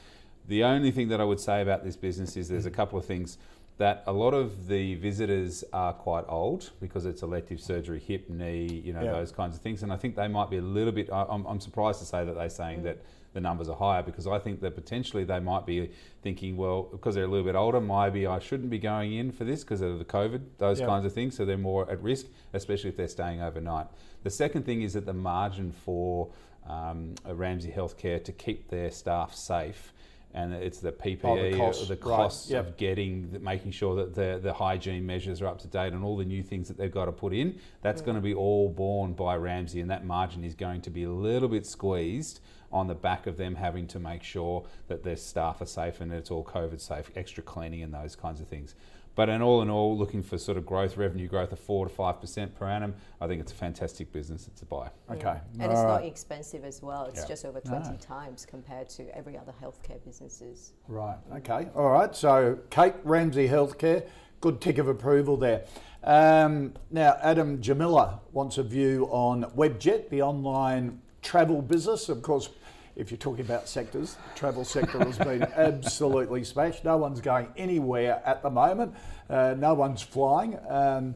The only thing that I would say about this business is there's a couple of things that a lot of the visitors are quite old because it's elective surgery, hip, knee, you know, yeah. those kinds of things. And I think they might be a little bit, I'm, I'm surprised to say that they're saying mm. that the numbers are higher because I think that potentially they might be thinking, well, because they're a little bit older, maybe I shouldn't be going in for this because of the COVID, those yeah. kinds of things. So they're more at risk, especially if they're staying overnight. The second thing is that the margin for um, Ramsay Healthcare to keep their staff safe and it's the PPE, oh, the cost, the costs right. yep. of getting, making sure that the, the hygiene measures are up to date and all the new things that they've got to put in. That's mm. yeah. going to be all borne by Ramsay, and that margin is going to be a little bit squeezed on the back of them having to make sure that their staff are safe and it's all COVID safe, extra cleaning and those kinds of things. But in all in all, looking for sort of growth, revenue growth of four to five percent per annum, I think it's a fantastic business. It's a buy. Okay, yeah. and it's not expensive as well. It's yeah. just over twenty no. times compared to every other healthcare businesses. Right. Okay. All right. So Kate Ramsay Healthcare, good tick of approval there. Um, now Adam Jamila wants a view on Webjet, the online travel business. Of course, if you're talking about sectors, the travel sector has been absolutely smashed. No one's going anywhere at the moment. Uh, no one's flying. Um,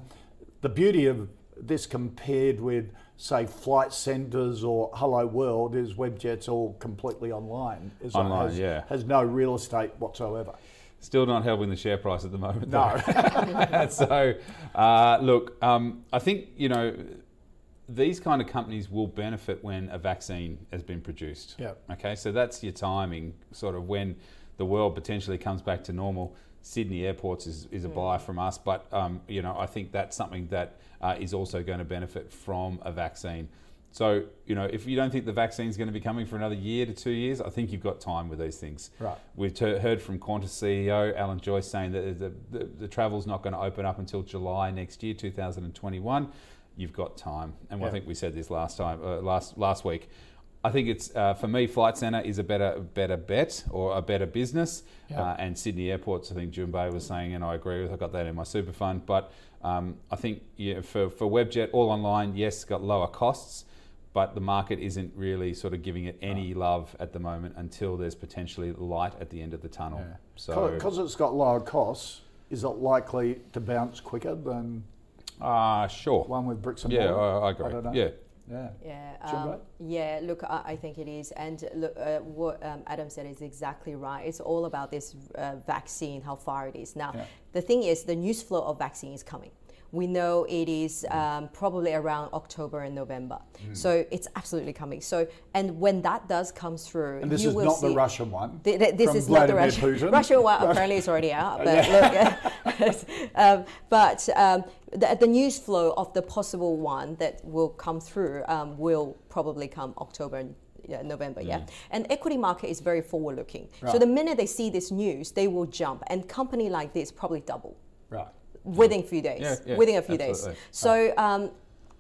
the beauty of this compared with, say, flight centres or Helloworld is Webjet's all completely online. Online, has, yeah. Has no real estate whatsoever. Still not helping the share price at the moment. No. so, uh, look, um, I think, you know, these kind of companies will benefit when a vaccine has been produced. Yeah. Okay, so that's your timing, sort of when the world potentially comes back to normal. Sydney Airports is, is a buy from us, but um, you know I think that's something that uh, is also going to benefit from a vaccine. So you know if you don't think the vaccine is going to be coming for another year to two years, I think you've got time with these things. Right. We've t- heard from Qantas CEO Alan Joyce saying that the, the, the travel's not going to open up until July next year, 2021. You've got time, and Yeah. I think we said this last time, uh, last last week. I think it's uh, for me. Flight Centre is a better better bet or a better business, Yeah. uh, and Sydney Airports. I think Jun Bei was saying, and I agree with. I got that in my super fund, but um, I think yeah, for for Webjet all online, yes, got lower costs, but the market isn't really sort of giving it any love at the moment until there's potentially light at the end of the tunnel. So Because it's got lower costs, is it likely to bounce quicker than ah, sure, one with bricks and yeah, mortar? I, I agree. don't know. yeah, Yeah. Yeah, um, yeah. Look, I, I think it is, and look, uh, what um, Adam said is exactly right. It's all about this uh, vaccine, how far it is. Now, Yeah. the thing is, the news flow of vaccine is coming. We know it is um, probably around October and November, Hmm. so it's absolutely coming. So, and when that does come through, And this you is will not see the Russian one. Th- th- this is not the Vladimir Russian. Putin. Russian one apparently is already out, but look, um, but um, the, the news flow of the possible one that will come through um, will probably come October and yeah, November, yeah. And equity market is very forward looking. So Mm. The minute they see this news, they will jump, and company like this probably double Right. Within a few days. Yeah, yeah, within a few days. So, um,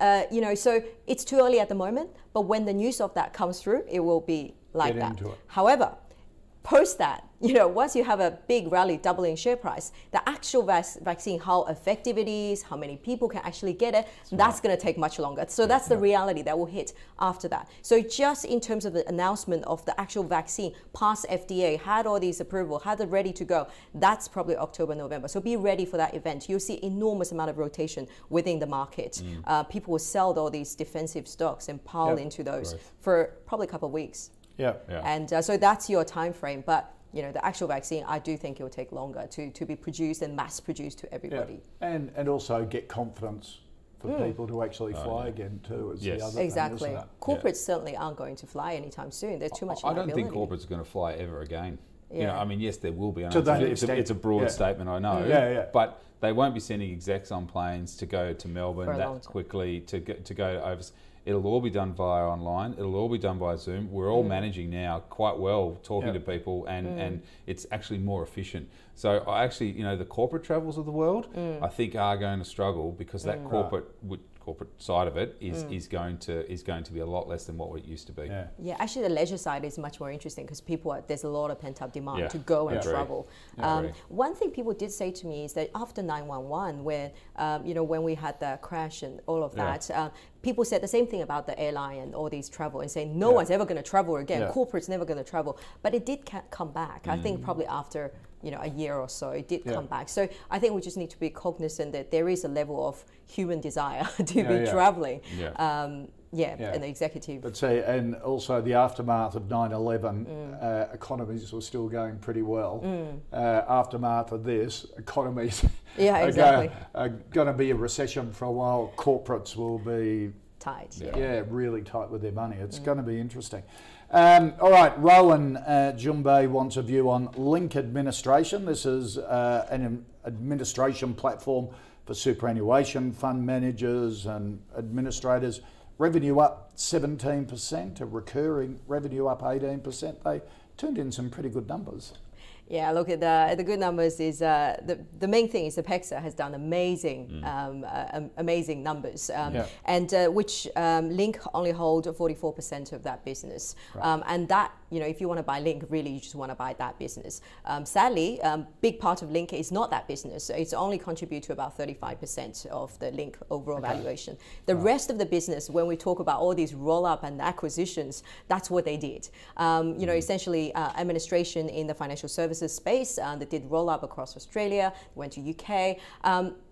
uh, you know, so it's too early at the moment, but when the news of that comes through, it will be like Get that. However, post that, you know, once you have a big rally doubling share price, the actual vac- vaccine, how effective it is, how many people can actually get it, that's going to take much longer. So that's the reality that will hit after that. So just in terms of the announcement of the actual vaccine, past FDA, had all these approval, had it ready to go, that's probably October, November. So be ready for that event. You'll see enormous amount of rotation within the market. Uh, people will sell all these defensive stocks and pile Yep. into those Growth. for probably a couple of weeks. Yeah. Yeah. And uh, so that's your time frame. But you know, the actual vaccine, I do think it will take longer to, to be produced and mass produced to Yeah. everybody. And and also get confidence for people to actually fly again too. Is Yes. the other thing, Mm. Exactly. isn't it? Corporates certainly aren't going to fly anytime soon. There's too much I don't think corporates are going to fly ever again. You know, Yeah. I mean, yes, there will be. I To it's, a, that it's, a, it's a broad yeah. statement, I know. Yeah, yeah. But they won't be sending execs on planes to go to Melbourne that quickly to go, to go to overs. It'll all be done via online. It'll all be done by Zoom. We're all mm. managing now quite well, talking Yeah. to people, and, mm. and it's actually more efficient. So I actually, you know, the corporate travels of the world, mm. I think are going to struggle because that corporate would corporate side of it is, is going to is going to be a lot less than what it used to be. Yeah. Yeah, actually, the leisure side is much more interesting because people are, there's a lot of pent up demand Yeah, to go and agree. travel. Um, one thing people did say to me is that after 911, when um, you know when we had the crash and all of Yeah. that, uh, people said the same thing about the airline and all these travel and saying no Yeah. one's ever going to travel again. Yeah. Corporate's never going to travel, but it did ca- come back. I think probably after you know a year or so, it did Yeah. come back. So I think we just need to be cognizant that there is a level of human desire to Yeah, be yeah. traveling. Yeah. Um, yeah, Yeah. and the executive. But see, and also the aftermath of 9 11, Mm. uh, economies were still going pretty well. Uh, aftermath of this, economies Yeah, are, exactly. are going to be a recession for a while. Corporates will be, tight. yeah, really tight with their money. It's going to be interesting. Um, all right, Rowan uh, Jun Bei wants a view on Link Administration. This is uh, an administration platform for superannuation fund managers and administrators. Revenue up 17%, a recurring revenue up 18%. They turned in some pretty good numbers. Yeah, look at the the good numbers. Is uh, the the main thing is the PEXA has done amazing, Mm. um, uh, amazing numbers, um, Yeah. and uh, which um, Link only hold forty four percent of that business, um, and that you know if you want to buy Link, really you just want to buy that business. Um, sadly, um, big part of Link is not that business. It's only contribute to about thirty five percent of the Link overall valuation. The rest of the business, when we talk about all these roll up and acquisitions, that's what they did. Um, you know, essentially uh, administration in the financial services space. Uh, they did roll up across Australia, went to UK.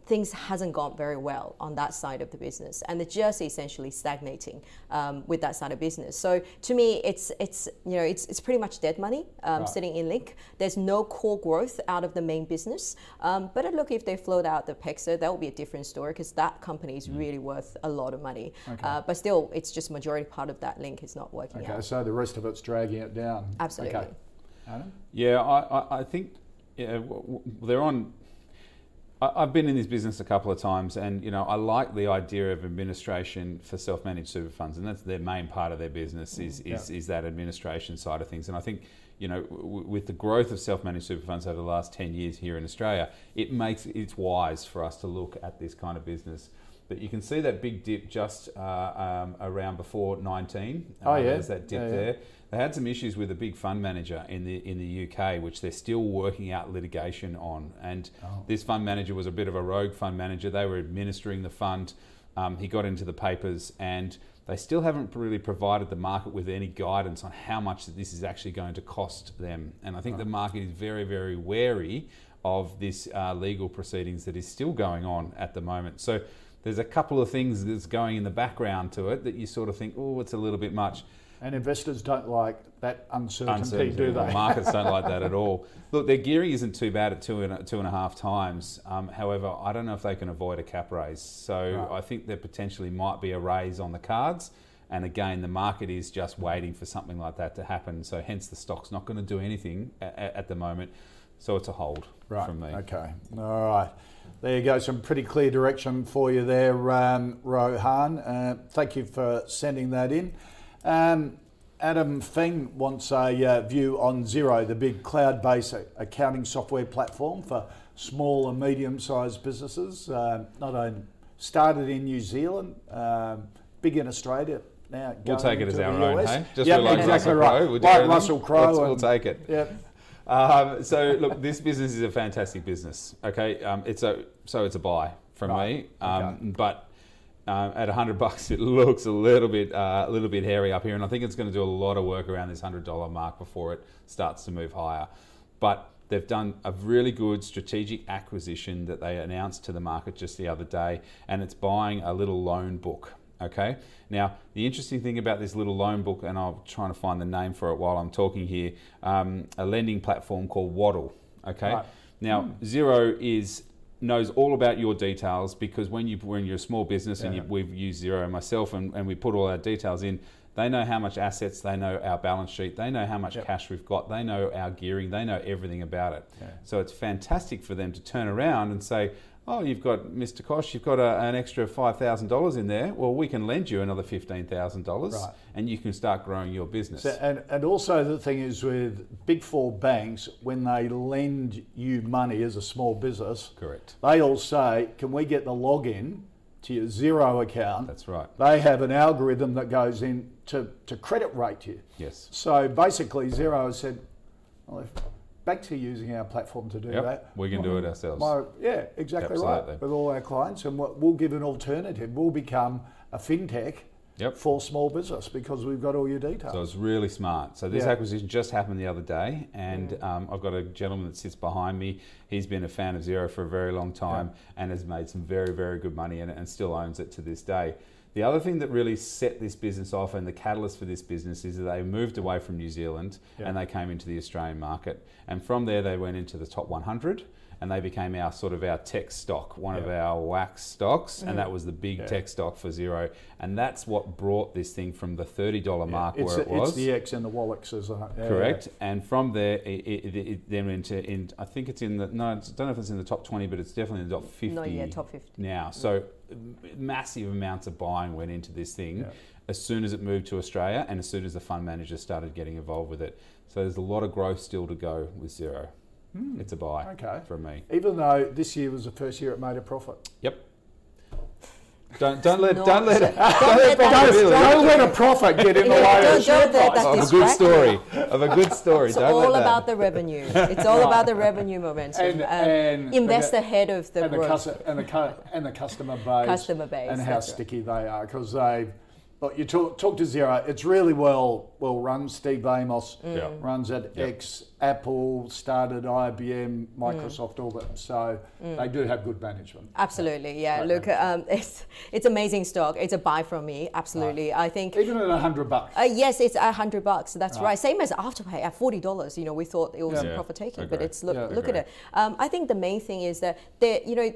Things hasn't gone very well on that side of the business, and they're just essentially stagnating um, with that side of business. So to me, it's it's you know it's, it's pretty much dead money um, sitting in Link. There's no core growth out of the main business. Um, but look, if they float out the PEXA, that will be a different story because that company is really worth a lot of money. Uh, but still, it's just majority part of that Link is not working Okay, out. so the rest of it's dragging it down. Absolutely. Okay. Adam? Yeah, I, I, I think Yeah, w- w- they're on. I- I've been in this business a couple of times, and you know I like the idea of administration for self-managed super funds, and that's their main part of their business is is, is that administration side of things. And I think you know w- with the growth of self-managed super funds over the last ten years here in Australia, it makes it's wise for us to look at this kind of business. But you can see that big dip just uh, um, around before 19. Oh, Uh, yeah. There's that dip Yeah, yeah. They had some issues with a big fund manager in the in the UK, which they're still working out litigation on. And Oh. this fund manager was a bit of a rogue fund manager. They were administering the fund. Um, he got into the papers, and they still haven't really provided the market with any guidance on how much this is actually going to cost them. And I think the market is very, very wary of this uh, legal proceedings that is still going on at the moment. So there's a couple of things that's going in the background to it that you sort of think, oh, it's a little bit much And investors don't like that uncertainty, uncertainty. do they? markets don't like that at all. Look, their gearing isn't too bad at two and a, two and a half times. Um, however, I don't know if they can avoid a cap raise. So Right. I think there potentially might be a raise on the cards. And again, the market is just waiting for something like that to happen. So hence the stock's not going to do anything at, at the moment. So it's a hold Right. from me. Okay. All right. There you go. Some pretty clear direction for you there, um, Rohan. Uh, thank you for sending that in. Um, Adam Feng wants a uh, view on Xero, the big cloud-based accounting software platform for small and medium-sized businesses. Um not only started in New Zealand, um, big in Australia. Now We'll take it as our own, US. hey? Just Yep, like exactly Russell right. Crowe. We'll like. Russell Crowe. We'll take it. Yep. Um, so look, this business is a fantastic business. Okay, um, it's a so it's a buy from Right, me. Um, okay. But um, at hundred bucks, it looks a little bit uh, a little bit hairy up here, and I think it's going to do a lot of work around this hundred dollar mark before it starts to move higher. But they've done a really good strategic acquisition that they announced to the market just the other day, and it's buying a little loan book. Okay. Now, the interesting thing about this little loan book, and I'm trying to find the name for it while I'm talking here, um, a lending platform called Waddle. Okay. Right. Now, Xero is knows all about your details because when you when you're a small business and you, we've used Xero myself and, and we put all our details in, they know how much assets, they know our balance sheet, they know how much cash we've got, they know our gearing, they know everything about it. So it's fantastic for them to turn around and say, "Oh, you've got Mr. Kosh, you've got a, an extra five thousand dollars in there. Well, we can lend you another fifteen thousand dollars, Right. and you can start growing your business." So, and, and also the thing is with big four banks, when they lend you money as a small business, Correct. they all say, can we get the login to your Xero account? That's right. They have an algorithm that goes in to, to credit rate you. Yes. So basically Xero said, well, if banks are using our platform to do Yep, that. we can do it ourselves. My, yeah, exactly Absolutely. right. With all our clients, and what- we'll give an alternative. We'll become a fintech Yep. for small business because we've got all your details. So it's really smart. So this Yeah. acquisition just happened the other day, and um, I've got a gentleman that sits behind me. He's been a fan of Xero for a very long time and has made some very, very good money in it and still owns it to this day. The other thing that really set this business off and the catalyst for this business is that they moved away from New Zealand Yeah. and they came into the Australian market. And from there, they went into the top 100 and they became our sort of our tech stock, one of our WAAAX stocks, and mm. that was the big Yeah. tech stock for Xero. And that's what brought this thing from the $30 mark it's, where it was. it's the X and the Wallets, isn't it? Yeah, Correct, and from there, it, it, it then went into. In, I think it's in the. No, I don't know if it's in the top twenty, but it's definitely in the top fifty. Not yet, top 50. now. Mm. So m- massive amounts of buying went into this thing as soon as it moved to Australia, and as soon as the fund managers started getting involved with it. So there's a lot of growth still to go with Xero. Hmm. It's a buy. Okay. from me. Even though this year was the first year it made a profit. Yep. Don't don't let not- don't let Don't let that Don't, distract don't let a profit get in the way of don't- the share don't let price. that of a good story of a good story. It's don't all let that. about the revenue. It's all about the revenue momentum. And- Um, and- invest and- ahead of the and the, growth. cus- and, the cu- and the customer base, Customer base, and how that's right. sticky they are because they. Look, you talk, talk to Xero. It's really well well run. Steve Vamos Yeah. runs at Yeah. X. Apple started IBM, Microsoft, all that. So they do have good management. Absolutely, yeah. Right, Look, um, it's it's amazing stock. It's a buy from me. Absolutely, I think. Even at a hundred bucks. Uh, yes, it's a hundred bucks. That's right. Right. Same as Afterpay at forty dollars. You know, we thought it was Yeah. profit taking, Agree. but it's look Yeah. look at it. Um, I think the main thing is that they, you know,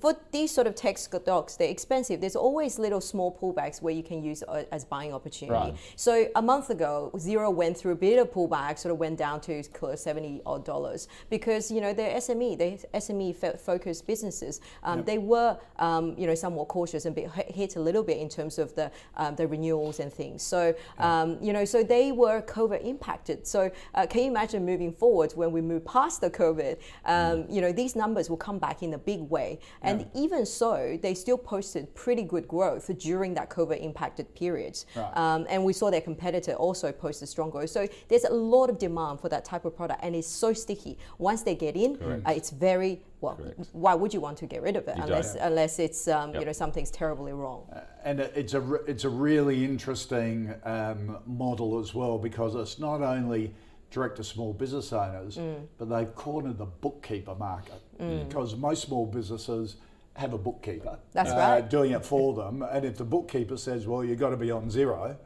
for these sort of tech stocks, they're expensive. There's always little small pullbacks where you can use uh, as buying opportunity. Right. So a month ago, Xero went through a bit of pullback, sort of went down to close 70 odd dollars because you know they're SME, they SME focused businesses. Um, yep. They were um, you know somewhat cautious and hit a little bit in terms of the um, the renewals and things. So um, you know so they were COVID impacted. So uh, can you imagine moving forward when we move past the COVID? Mm. You know these numbers will come back in a big way. And yeah. even so, they still posted pretty good growth during that COVID impacted period. Right. Um, and we saw their competitor also posted strong growth. So there's a lot of demand for that type of product, and it's so sticky. Once they get in, uh, it's very well. Correct. Why would you want to get rid of it you unless don't. unless it's um, yep. you know something's terribly wrong? Uh, and it's a re- it's a really interesting um, model as well because it's not only direct to small business owners, mm. but they've cornered the bookkeeper market mm. because most small businesses have a bookkeeper. That's uh, right. Doing it for them. And if the bookkeeper says, well, you've got to be on Xero,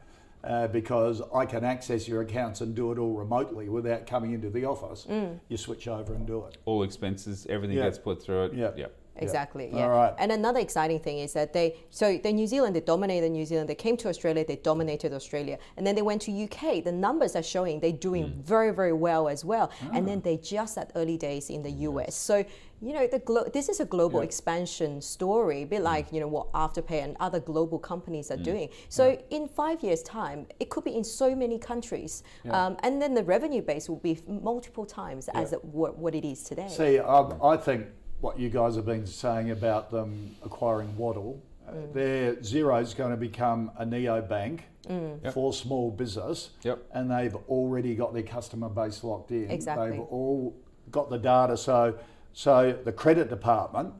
uh, because I can access your accounts and do it all remotely without coming into the office, mm. you switch over and do it. All expenses, everything gets put through it. Yeah. Yep. Exactly. Yeah. All right. And another exciting thing is that they so the New Zealand they dominated New Zealand. They came to Australia. They dominated Australia, and then they went to UK. The numbers are showing they're doing mm. very very well as well. And then ah. they just at early days in the US. So you know the glo- this is a global yeah. expansion story, a bit mm. like you know what Afterpay and other global companies are mm. doing. So yeah. in five years' time, it could be in so many countries, yeah. um, and then the revenue base will be multiple times as it, what, what it is today. See, um, I think what you guys have been saying about them acquiring Waddle. Mm. Their Xero is going to become a neobank mm. yep. for small business, yep. and they've already got their customer base locked in. Exactly. They've all got the data, so so the credit department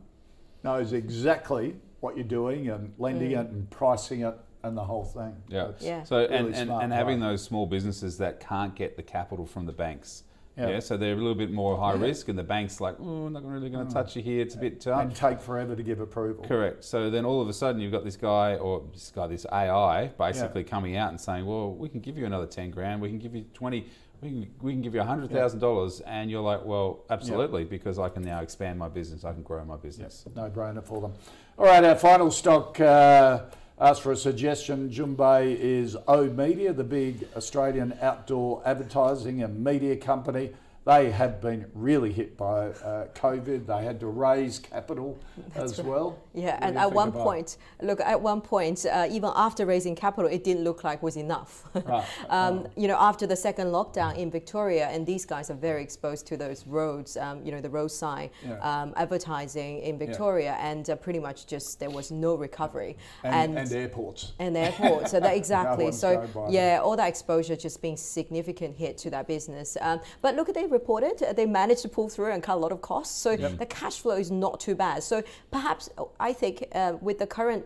knows exactly what you're doing and lending mm. it and pricing it and the whole thing. Yeah. yeah. So really and, and, and having those small businesses that can't get the capital from the banks yeah. yeah. so they're a little bit more high yeah. risk, and the bank's like, oh, I'm not really going to mm. touch you here. It's a bit tough. And take forever to give approval. Correct. So then all of a sudden you've got this guy or this guy, this AI, basically yeah. coming out and saying, well, we can give you another ten grand. We can give you twenty. We can, we can give you hundred thousand dollars, and you're like, well, absolutely, because I can now expand my business. I can grow my business. No brainer for them. All right, our final stock. Uh, Ask for a suggestion. Jun Bei is oOh!media, the big Australian outdoor advertising and media company they have been really hit by uh, COVID. They had to raise capital That's as right. well. Yeah, what and at one point, look, at one point, uh, even after raising capital, it didn't look like was enough. right. um, oh. You know, after the second lockdown in Victoria, and these guys are very exposed to those roads, um, you know, the road sign yeah. um, advertising in Victoria, yeah. and uh, pretty much just there was no recovery. And, and, and airports. And airports. so that exactly. so yeah, all that exposure just being significant hit to that business. Um, but look at the reported, they managed to pull through and cut a lot of costs. So yep. the cash flow is not too bad. So perhaps I think uh, with the current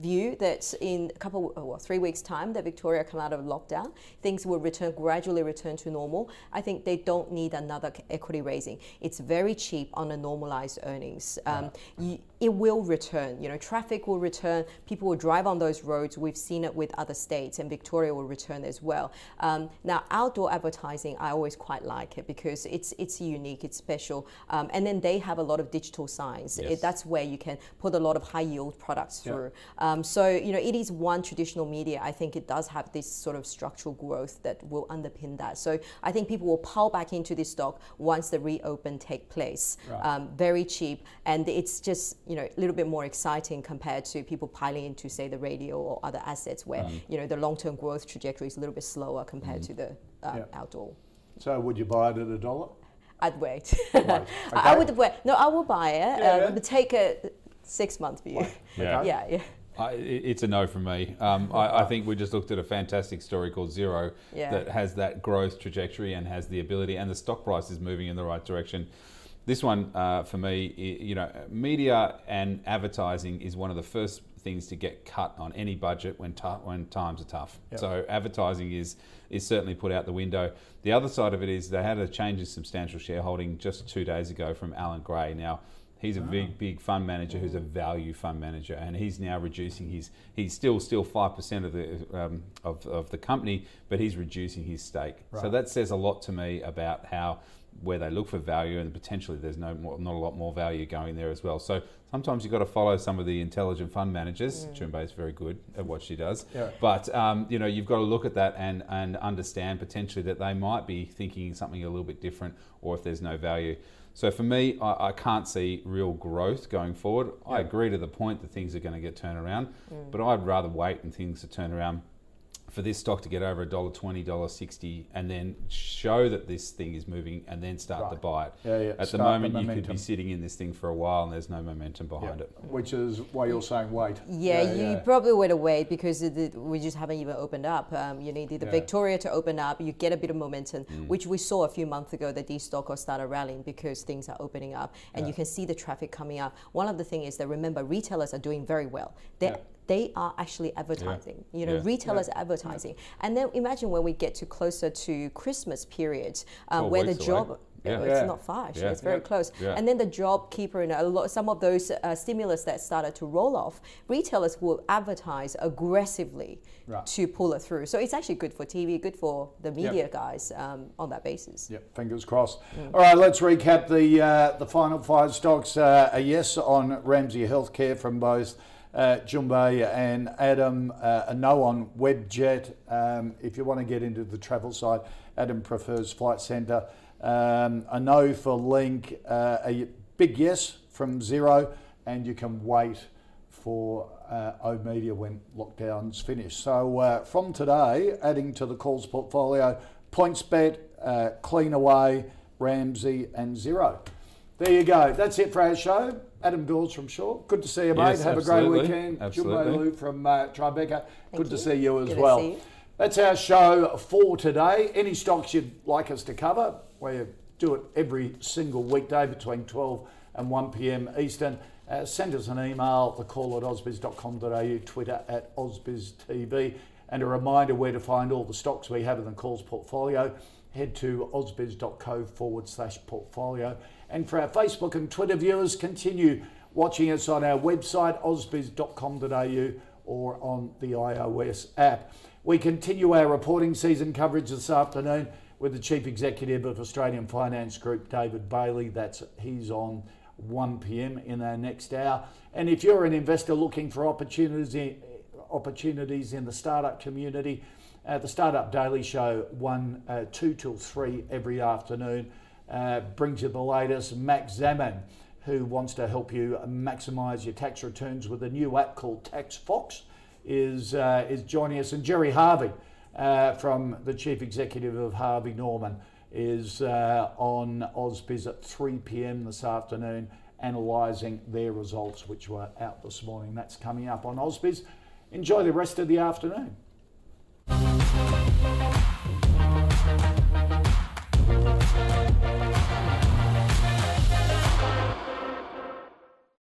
view that in a couple or three weeks time that Victoria come out of lockdown, things will return gradually return to normal. I think they don't need another equity raising. It's very cheap on a normalized earnings. Um, yeah. It will return. You know, traffic will return. People will drive on those roads. We've seen it with other states, and Victoria will return as well. Um, now, outdoor advertising, I always quite like it because it's it's unique, it's special, um, and then they have a lot of digital signs. Yes. It, that's where you can put a lot of high yield products through. Um, so, you know, it is one traditional media. I think it does have this sort of structural growth that will underpin that. So I think people will pile back into this stock once the reopen take place. Right. Um, very cheap. And it's just, you know, a little bit more exciting compared to people piling into, say, the radio or other assets where, mm. you know, the long-term growth trajectory is a little bit slower compared mm. to the uh, yeah. outdoor. So would you buy it at a dollar? I'd wait. Right. Okay. I would wait. No, I will buy it. Yeah. Uh, take a six month view. Yeah. yeah, yeah. I, it's a no from me. Um, I, I, think we just looked at a fantastic story called Xero yeah. that has that growth trajectory and has the ability, and the stock price is moving in the right direction. This one, uh, for me, you know, media and advertising is one of the first things to get cut on any budget when, t- when times are tough. Yep. So advertising is is certainly put out the window. The other side of it is they had a change in substantial shareholding just two days ago from Allan Gray. Now He's a big, big fund manager who's a value fund manager, and he's now reducing his. He's still still five percent of the um, of, of the company, but he's reducing his stake. Right. So that says a lot to me about how where they look for value, and potentially there's no more, not a lot more value going there as well. So sometimes you've got to follow some of the intelligent fund managers. Mm. Jun Bei is very good at what she does, yeah. but um, you know you've got to look at that and and understand potentially that they might be thinking something a little bit different, or if there's no value. So for me, I, I can't see real growth going forward. Yeah. I agree to the point that things are going to get turned around, mm. but I'd rather wait and things to turn around for this stock to get over a dollar twenty, dollar sixty, and then show that this thing is moving, and then start right. to buy it. Yeah, yeah. At start the moment, the you could be sitting in this thing for a while, and there's no momentum behind yeah. it. Which is why you're saying wait. Yeah, yeah you yeah. probably would have wait because it, we just haven't even opened up. Um, you need the Victoria to open up. You get a bit of momentum, mm. which we saw a few months ago that these stocks started rallying because things are opening up, and you can see the traffic coming up. One of the things is that remember retailers are doing very well. They're they are actually advertising. Yeah. You know, yeah. retailers yeah. advertising. And then imagine when we get to closer to Christmas period, uh, where the job. Away. Yeah. It's not far actually. It's very close. And then the job keeper and a lot, some of those uh, stimulus that started to roll off, retailers will advertise aggressively right. to pull it through. So it's actually good for TV, good for the media yep. guys um, on that basis. Yep, fingers crossed. Mm. All right, let's recap the uh, the final five stocks. Uh, a yes on Ramsay Healthcare from both uh, and Adam, uh, a no on Webjet. Um, if you want to get into the travel side, Adam prefers Flight Centre. Um, a no for Link, uh, a big yes from Xero, and you can wait for uh, oOh!media when lockdown's finished. So uh, from today, adding to the calls portfolio, PointsBet, uh, Cleanaway, Ramsay, and Xero. There you go. That's it for our show. Adam Dawes from Shaw. Good to see you, mate. Yes, Have absolutely. a great weekend. Absolutely. Jun Bei Liu from uh, Tribeca. Thank Good you. to see you as Good well. You. That's our show for today. Any stocks you'd like us to cover, we do it every single weekday between 12 and 1 p.m. Eastern. Uh, send us an email, the call at ausbiz.com.au, Twitter at ausbiztv, and a reminder where to find all the stocks we have in the calls portfolio. Head to ausbiz.co forward slash portfolio. And for our Facebook and Twitter viewers, continue watching us on our website, ausbiz.com.au, or on the iOS app. We continue our reporting season coverage this afternoon with the Chief Executive of Australian Finance Group, David Bailey. That's he's on 1 p.m. in our next hour. And if you're an investor looking for opportunities, opportunities in the startup community, uh, the Startup Daily Show, 1, uh, 2 till 3 every afternoon uh, brings you the latest. Max Zeman, who wants to help you maximise your tax returns with a new app called TaxFox, is, uh, is joining us. And Gerry Harvey uh, from the Chief Executive of Harvey Norman is uh, on AusBiz at 3 p.m. this afternoon, analysing their results, which were out this morning. That's coming up on AusBiz. Enjoy the rest of the afternoon.